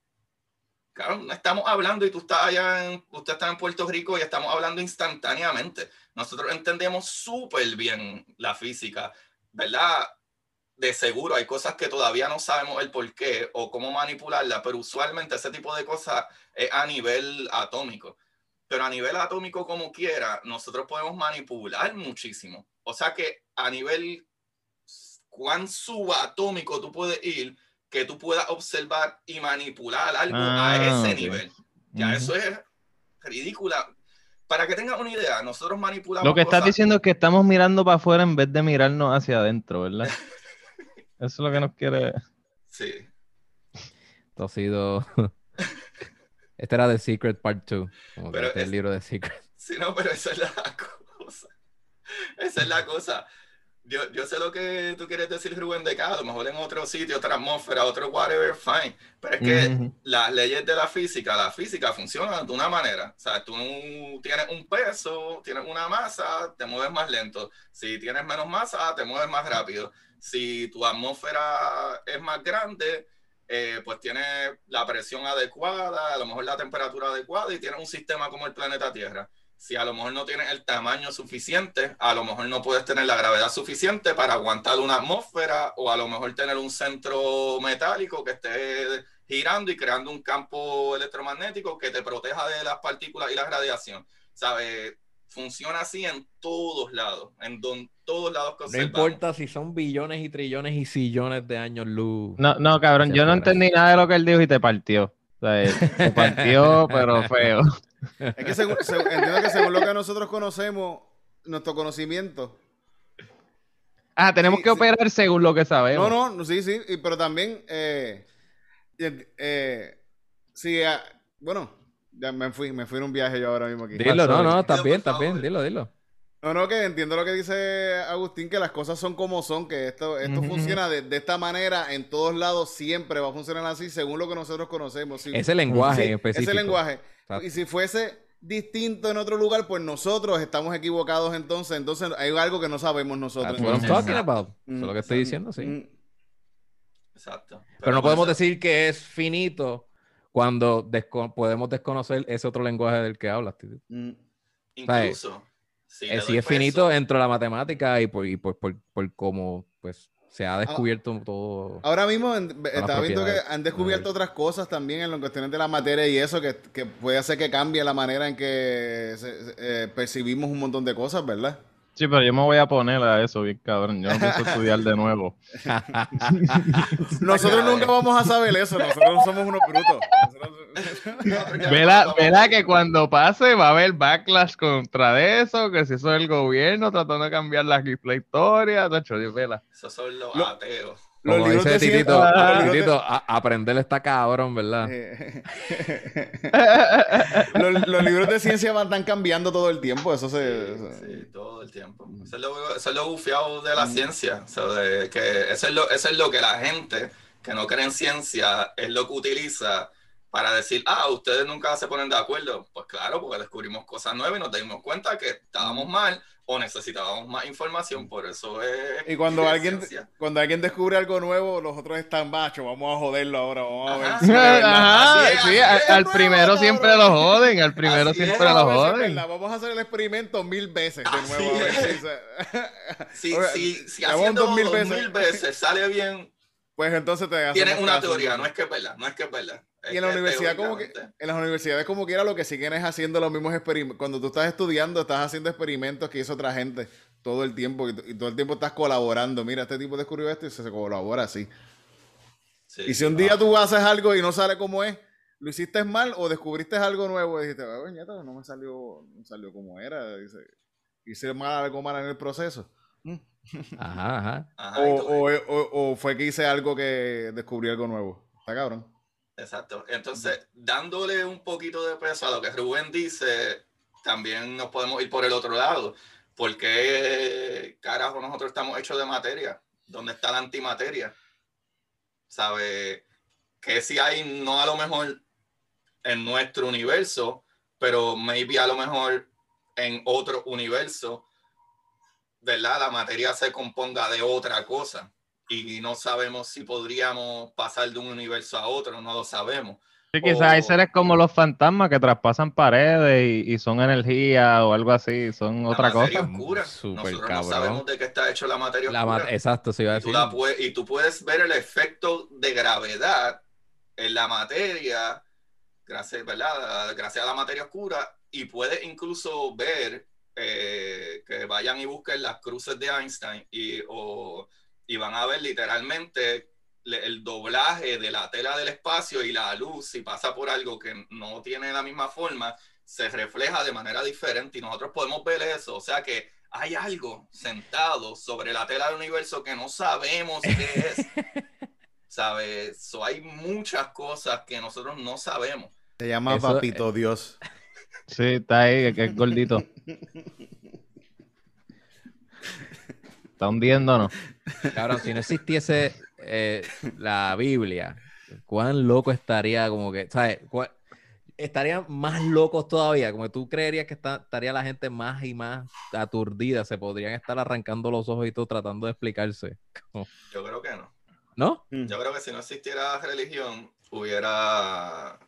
claro, no estamos hablando y tú estás allá, en, usted está en Puerto Rico y estamos hablando instantáneamente. Nosotros entendemos súper bien la física, ¿verdad? De seguro hay cosas que todavía no sabemos el por qué o cómo manipularla, pero usualmente ese tipo de cosas es a nivel atómico. Pero a nivel atómico como quiera, nosotros podemos manipular muchísimo. O sea que a nivel cuán subatómico tú puedes ir, que tú puedas observar y manipular algo a Ah, ese nivel. Ya eso es ridícula. Para que tengan una idea, nosotros manipulamos Lo que estás cosas- diciendo es que estamos mirando para afuera en vez de mirarnos hacia adentro, ¿verdad? Eso es lo que nos quiere. Sí. Esto ha sido. este era The Secret Part 2. Como que Pero este es es- el libro de Secret. Sí, no, pero esa es la cosa. Esa es la cosa. Yo, yo sé lo que tú quieres decir, Rubén, de que a lo mejor en otro sitio, otra atmósfera, otro whatever, fine. Pero es que Ujú. las leyes de la física, la física funciona de una manera. O sea, tú tienes un peso, tienes una masa, te mueves más lento. Si tienes menos masa, te mueves más rápido. Si tu atmósfera es más grande, eh, pues tienes la presión adecuada, a lo mejor la temperatura adecuada y tienes un sistema como el planeta Tierra. Si a lo mejor no tienes el tamaño suficiente, a lo mejor no puedes tener la gravedad suficiente para aguantar una atmósfera o a lo mejor tener un centro metálico que esté girando y creando un campo electromagnético que te proteja de las partículas y la radiación. ¿Sabes? Funciona así en todos lados, en don, todos lados que No importa si son billones y trillones y sillones de años luz. No, no, cabrón, yo no entendí nada de lo que él dijo y te partió. O sea, te partió, pero feo. Es que según- se- entiendo que según lo que nosotros conocemos, nuestro conocimiento. Ah, tenemos Sí, que sí. operar según lo que sabemos. No, no, sí, sí, y- pero también, eh, eh, eh, sí, ah, bueno, ya me fui, me fui en un viaje yo ahora mismo aquí. Dilo, no, no, estás Dilo, bien, por estás bien, dilo, dilo. No, no, que entiendo lo que dice Agustín, que las cosas son como son, que esto, esto funciona de, de esta manera en todos lados, siempre va a funcionar así, según lo que nosotros conocemos. Sí, Ese lenguaje sí, en específico. ese lenguaje. Exacto. Y si fuese distinto en otro lugar, pues nosotros estamos equivocados entonces, entonces hay algo que no sabemos nosotros. That's what I'm entonces. talking about. Eso es lo que estoy mm, diciendo, sí. mm. Exacto. Pero no podemos eso- decir que es finito cuando desco- podemos desconocer ese otro lenguaje del que hablas. tío. Mm. Incluso. si Eh, es finito dentro de la matemática y por, y por, por, por cómo pues, se ha descubierto todo. Ahora mismo estaba viendo que han descubierto otras cosas también en las cuestiones de la materia y eso que, que puede hacer que cambie la manera en que se- se- eh, percibimos un montón de cosas, ¿verdad? Sí, pero yo me voy a poner a eso, bien cabrón. Yo no pienso estudiar de nuevo. Nosotros nunca vamos a saber eso, nosotros somos unos brutos. Nosotros- Vela, vela que cuando pase va a haber backlash contra eso, que si eso es el gobierno tratando de cambiar la, la historia, tacho, vela. Esos son los Lo- ateos. Los Como libros dice de Titito, los libros de- Titito, a- aprender está cabrón, ¿verdad? Eh, los, los libros de ciencia van están cambiando todo el tiempo, eso se... Sí, eso- sí, todo el tiempo. Eso es lo, eso es lo bufiado de la ciencia. O sea, de que eso, es lo, eso es lo que la gente que no cree en ciencia es lo que utiliza para decir, ah, ustedes nunca se ponen de acuerdo. Pues claro, porque descubrimos cosas nuevas y nos dimos cuenta que estábamos mal o necesitábamos más información. Por eso es. Y cuando alguien, ciencia. cuando alguien descubre algo nuevo, los otros están machos, vamos a joderlo ahora, vamos a ver Ajá. si. Ajá, es, sí, al, primero siempre lo joden, al primero Así siempre lo joden. Vamos a hacer el experimento mil veces de Así nuevo. a ver es. si se- Si, Oiga, si, si vamos haciendo dos mil dos veces. mil veces sale bien, Pues entonces te tienes una caso. teoría, no es que es verdad, no es que es verdad. Y en la Es universidad como que en las universidades como quiera lo que siguen es haciendo los mismos experimentos. Cuando tú estás estudiando, estás haciendo experimentos que hizo otra gente todo el tiempo y, y todo el tiempo estás colaborando. Mira, este tipo descubrió esto y se, se colabora así. Sí, Y si un día tú haces algo y no sale como es, lo hiciste mal o descubriste algo nuevo y dijiste, "Ah, no me salió, no salió como era, dice, hice mal algo mal en el proceso. Mm. Ajá, ajá. Ajá, O, tú- o- o- o fue que hice algo que descubrí algo nuevo. Está cabrón. Exacto. Entonces, dándole un poquito de peso a lo que Rubén dice, también nos podemos ir por el otro lado. ¿Por qué carajo nosotros estamos hechos de materia? ¿Dónde está la antimateria? ¿Sabe? Que si hay, no a lo mejor en nuestro universo, pero maybe a lo mejor en otro universo, ¿verdad? La materia se componga de otra cosa y no sabemos si podríamos pasar de un universo a otro, no lo sabemos. Sí, quizás hay seres como los fantasmas que traspasan paredes y, y son energía o algo así, son La otra materia cosa. oscura. Súper Nosotros no cabrón. sabemos de qué está hecho la materia La oscura. ma- exacto, se iba a y, tú decir. la pue- y tú puedes ver el efecto de gravedad en la materia, gracias, ¿verdad? gracias a la materia oscura, y puedes incluso ver eh, que vayan y busquen las cruces de Einstein y, o- y van a ver literalmente le- el doblaje de la tela del espacio y la luz, si pasa por algo que no tiene la misma forma, se refleja de manera diferente y nosotros podemos ver eso. O sea que hay algo sentado sobre la tela del universo que no sabemos qué es. ¿Sabes? So, hay muchas cosas que nosotros no sabemos. Se llama Eso- Papito Dios. Sí, está ahí, que es gordito. Está hundiéndonos. Cabrón, si no existiese eh, la Biblia, cuán loco estaría como que, ¿sabes? Cuán- Estarían más locos todavía, como que tú creerías que está- estaría la gente más y más aturdida, se podrían estar arrancando los ojos y todo tratando de explicarse. Como- Yo creo que no. ¿No? Yo creo que si no existiera religión, hubiera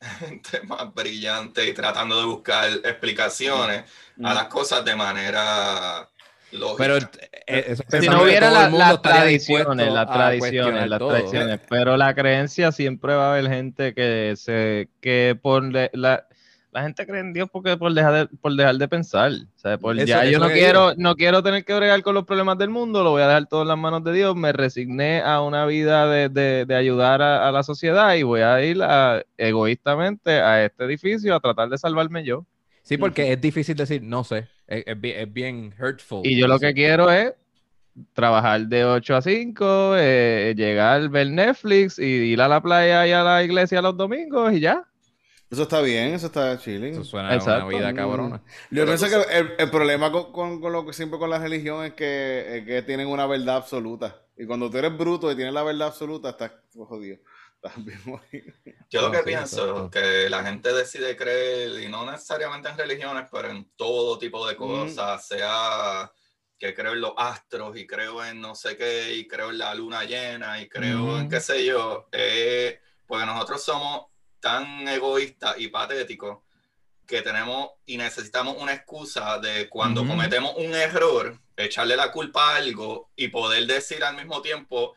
más brillante y tratando de buscar explicaciones a las cosas de manera lógica. Pero eh, Si no hubiera la- las tradiciones, las tradiciones, las tradiciones, pero la creencia siempre va a haber gente que se, que por la, la gente cree en Dios porque por dejar de, por dejar de pensar, o sea, por Eso- ya yo no quiero, no quiero tener que bregar con los problemas del mundo, lo voy a dejar todo en las manos de Dios, me resigné a una vida de, de- de ayudar a, a la sociedad y voy a ir a- egoístamente a este edificio a tratar de salvarme yo. Sí, porque es difícil decir, no sé, es, es bien, es bien hurtful. Y yo lo que quiero es trabajar de 8 a 5, eh, llegar, ver Netflix y ir a la playa y a la iglesia los domingos y ya. Eso está bien, eso está chilling. Eso suena a Exacto. una vida cabrona. Yo Pero pienso que el, el problema con, con- con lo que siempre con la religión es que, es que tienen una verdad absoluta. Y cuando tú eres bruto y tienes la verdad absoluta, estás jodido. Estás bien jodido. Yo lo que sí, pienso es que la gente decide creer, y no necesariamente en religiones, pero en todo tipo de cosas, sea que creo en los astros y creo en no sé qué, y creo en la luna llena y creo en qué sé yo, eh, porque nosotros somos tan egoístas y patéticos que tenemos y necesitamos una excusa de cuando cometemos un error, echarle la culpa a algo y poder decir al mismo tiempo,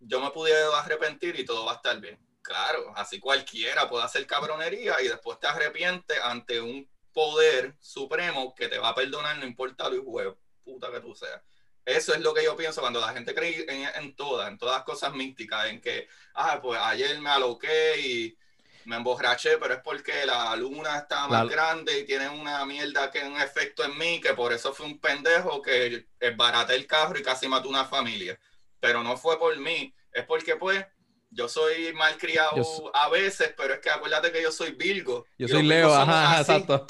yo me pude arrepentir y todo va a estar bien. Claro, así cualquiera puede hacer cabronería y después te arrepientes ante un poder supremo que te va a perdonar, no importa lo hijo de puta que tú seas. Eso es lo que yo pienso cuando la gente cree en, en todas, en todas las cosas místicas, en que, ah, pues ayer me aloqué y me emborraché, pero es porque la luna está más La- grande y tiene una mierda que un efecto en mí, que por eso fue un pendejo que baraté el carro y casi mató una familia. Pero no fue por mí, es porque pues yo soy malcriado Yo a veces, pero es que acuérdate que yo soy Virgo. Yo soy Leo, ajá, exacto.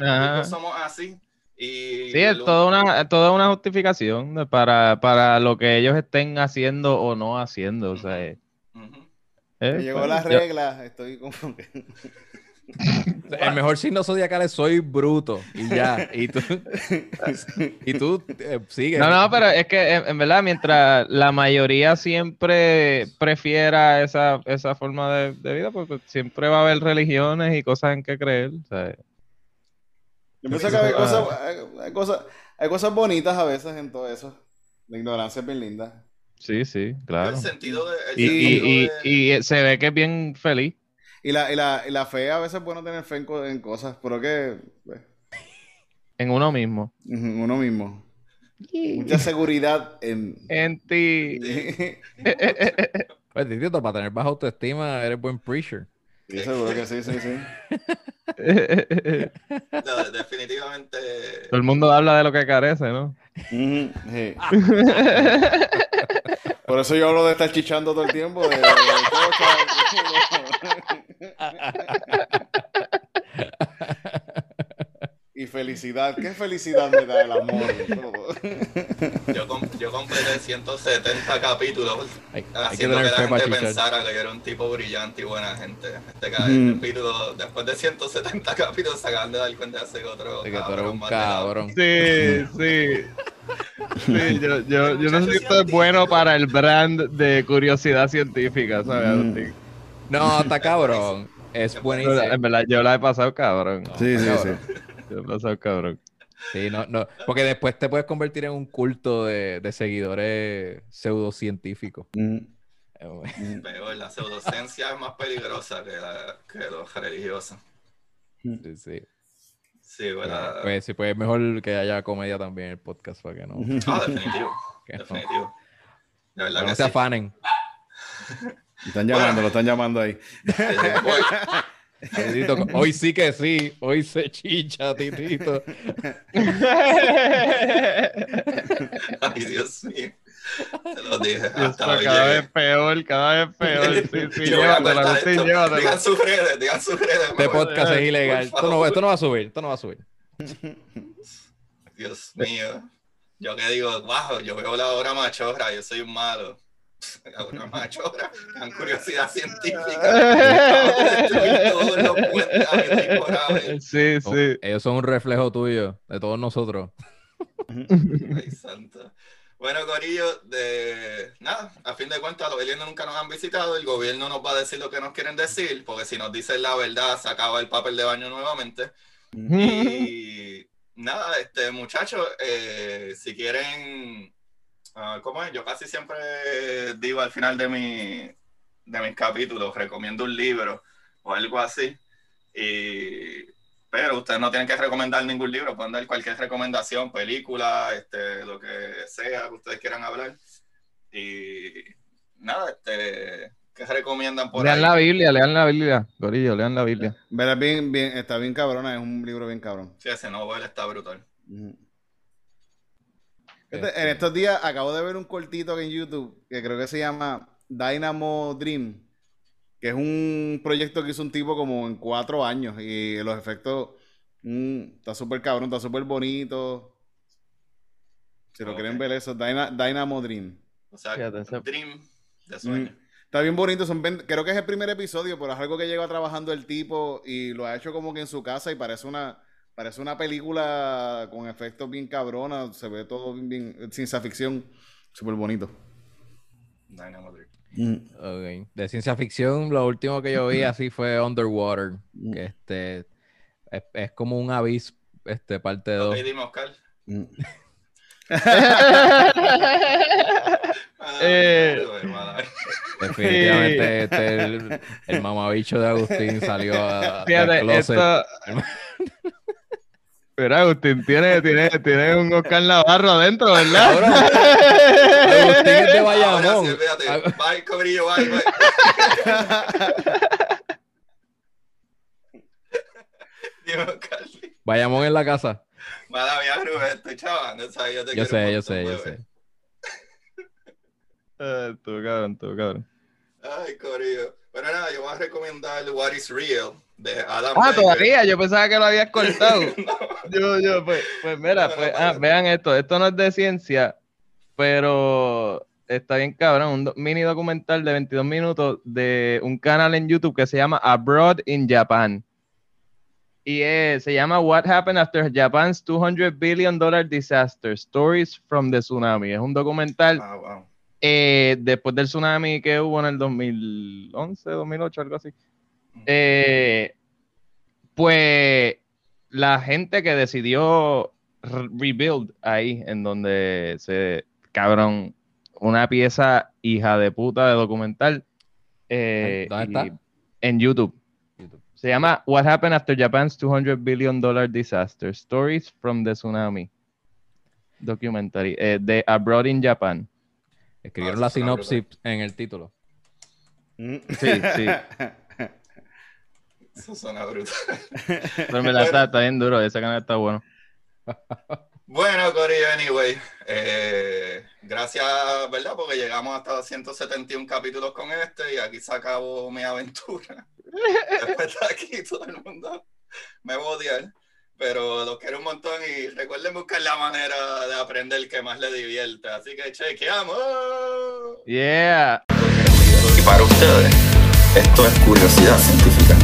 Ajá. Somos así. Y Sí, es toda una, toda una justificación para, para lo que ellos estén haciendo o no haciendo. O sea, eh, Me llegó pues, las yo- reglas, estoy como que... El mejor signo zodiacal es soy bruto y ya. Y tú, y tú eh, sigues. No, no, pero es que en, en verdad, mientras la mayoría siempre prefiera esa, esa forma de, de vida, pues, pues, siempre va a haber religiones y cosas en que creer. Yo pienso que hay cosas, hay, hay cosas, hay cosas bonitas a veces en todo eso. La ignorancia es bien linda. Sí, sí, claro. El sentido de. el Y, y- sentido y- de- y se ve que es bien feliz. Y la, y la, y la fe a veces es bueno tener fe en, co- en cosas, pero que pues, En uno mismo. ujú, uno mismo. Mucha seguridad en... En ti. Pues, Titito, para tener baja autoestima, eres buen preacher. Sí, seguro que sí, sí, sí. No, definitivamente. Todo el mundo habla de lo que carece, ¿no? Sí. Por eso yo hablo de estar chichando todo el tiempo. de- de y felicidad. ¿Qué felicidad me da el amor? Yo, com- yo completé 170 capítulos haciendo que, la gente pensara que yo era un tipo brillante y buena gente. Este capítulo, después de 170 capítulos, se acaban de dar cuenta de ser otro que tú un cabrón. Sí, sí. Sí, yo, yo, yo no sé si esto es bueno para el brand de curiosidad científica, ¿sabes? Mm. No, está cabrón. Es buenísimo. En verdad, yo la he pasado cabrón. No, Sí, sí, cabrón. sí. Yo la he pasado cabrón. Sí, no, no. Porque después te puedes convertir en un culto de, de seguidores pseudocientíficos. Ujú, Eh, ujú. Peor, la pseudociencia es más peligrosa que, la, que los religiosos. Sí, sí. Sí. Pues sí, pues es mejor que haya comedia también en el podcast para que no, Ah, definitivo. que no, Definitivo. Verdad no que se sí. afanen. Lo están llamando, lo están llamando ahí. Titito, hoy sí que sí, hoy se chicha, Titito. Ay, Dios mío. Se lo dije. Hasta cada llegué. vez peor, cada vez peor. Sí, sí, llévatelo, Agustín, llévatelo. Digan sus redes, digan sus redes. Este podcast es ilegal. Esto no, esto no va a subir, esto no va a subir. Dios mío. Yo que digo, wow, yo veo la obra machorra, yo soy un malo. La obra machorra, con curiosidad científica. Todos los puentes. Sí, Oh, sí. Ellos son un reflejo tuyo, de todos nosotros. Ay, santo. Bueno, Corillo, de nada, a fin de cuentas, los aliens nunca nos han visitado, el gobierno nos va a decir lo que nos quieren decir, porque si nos dicen la verdad, se acaba el papel de baño nuevamente. Y nada, este muchachos, eh, si quieren, ah, ¿cómo es? Yo casi siempre digo al final de, mi, de mis capítulos, recomiendo un libro o algo así. Y, pero ustedes no tienen que recomendar ningún libro, pueden dar cualquier recomendación, película, este, lo que sea que ustedes quieran hablar. Y nada, este, ¿qué recomiendan por Lean ahí? la Biblia, lean la Biblia. Gorillo, lean la Biblia. Verá, bien, bien, está bien cabrona, es un libro bien cabrón. Sí, ese novel está brutal. Este, en estos días acabo de ver un cortito en YouTube que creo que se llama Dynamo Dream, que es un proyecto que hizo un tipo como en cuatro años y los efectos mm, está súper cabrón, está súper bonito. Si lo quieren ver eso, Dyna- Dynamo Dream. O sea, Fíjate, ese- Dream de sueño. Mm. Está bien bonito, son 20 creo que es el primer episodio, pero es algo que lleva trabajando el tipo y lo ha hecho como que en su casa y parece una, parece una película con efectos bien cabronas, se ve todo bien, bien ciencia ficción, súper bonito. Dynamo Dream. De ciencia ficción, lo último que yo vi así fue Underwater. Que este es, es como un abyss, este, parte de Ok, dos. dime, Oscar. Mm. Ah, Eh. Definitivamente este, el, el mamabicho de Agustín salió a, Fíjate, closet. esto, Pero Agustín tiene, tiene, tiene un Oscar Navarro adentro, ¿verdad? Cabrón. Agustín es de Ahora Bayamón. sí, fíjate. Ag- Bye, bye, bye. Dime, Carly. Bayamón en la casa. Mala mía, Rubén, estoy chavando, ¿sabes? Yo, te Yo sé, yo sé, yo sé. Eh, tú, cabrón, tú, cabrón. Ay, corillo. Pero nada, yo voy a recomendar What is Real de Adam Ah, Baker. todavía, yo pensaba que lo habías cortado. No, Yo, yo, pues, pues mira, pues, ah, vean esto, esto no es de ciencia, pero está bien cabrón, un do- mini documental de 22 minutos de un canal en YouTube que se llama Abroad in Japan. Y eh, se llama What Happened After Japan's 200 Billion Dollar Disaster, Stories from the Tsunami. Es un documental Ah, wow. eh, después del tsunami que hubo en el 2011, 2008, algo así. Eh, pues la gente que decidió re- rebuild ahí, en donde se, cabrón, una pieza hija de puta de documental. eh, ¿Dónde y- está? En YouTube. YouTube. Se llama What Happened After Japan's 200 Billion Dollar Disaster, Stories from the Tsunami. Documentary, eh, de Abroad in Japan. Escribieron Ah, la sinopsis en el título. Mm. Sí, sí. Eso suena brutal. Pero me la está, está bien duro, ese canal está bueno. Bueno, Corillo, anyway. eh, gracias, ¿verdad? Porque llegamos hasta 171 capítulos con este y aquí se acabó mi aventura. Después de aquí todo el mundo me va a odiar. Pero los quiero un montón y recuerden buscar la manera de aprender que más les divierte. Así que chequeamos. Yeah. Y para ustedes, esto es curiosidad científica.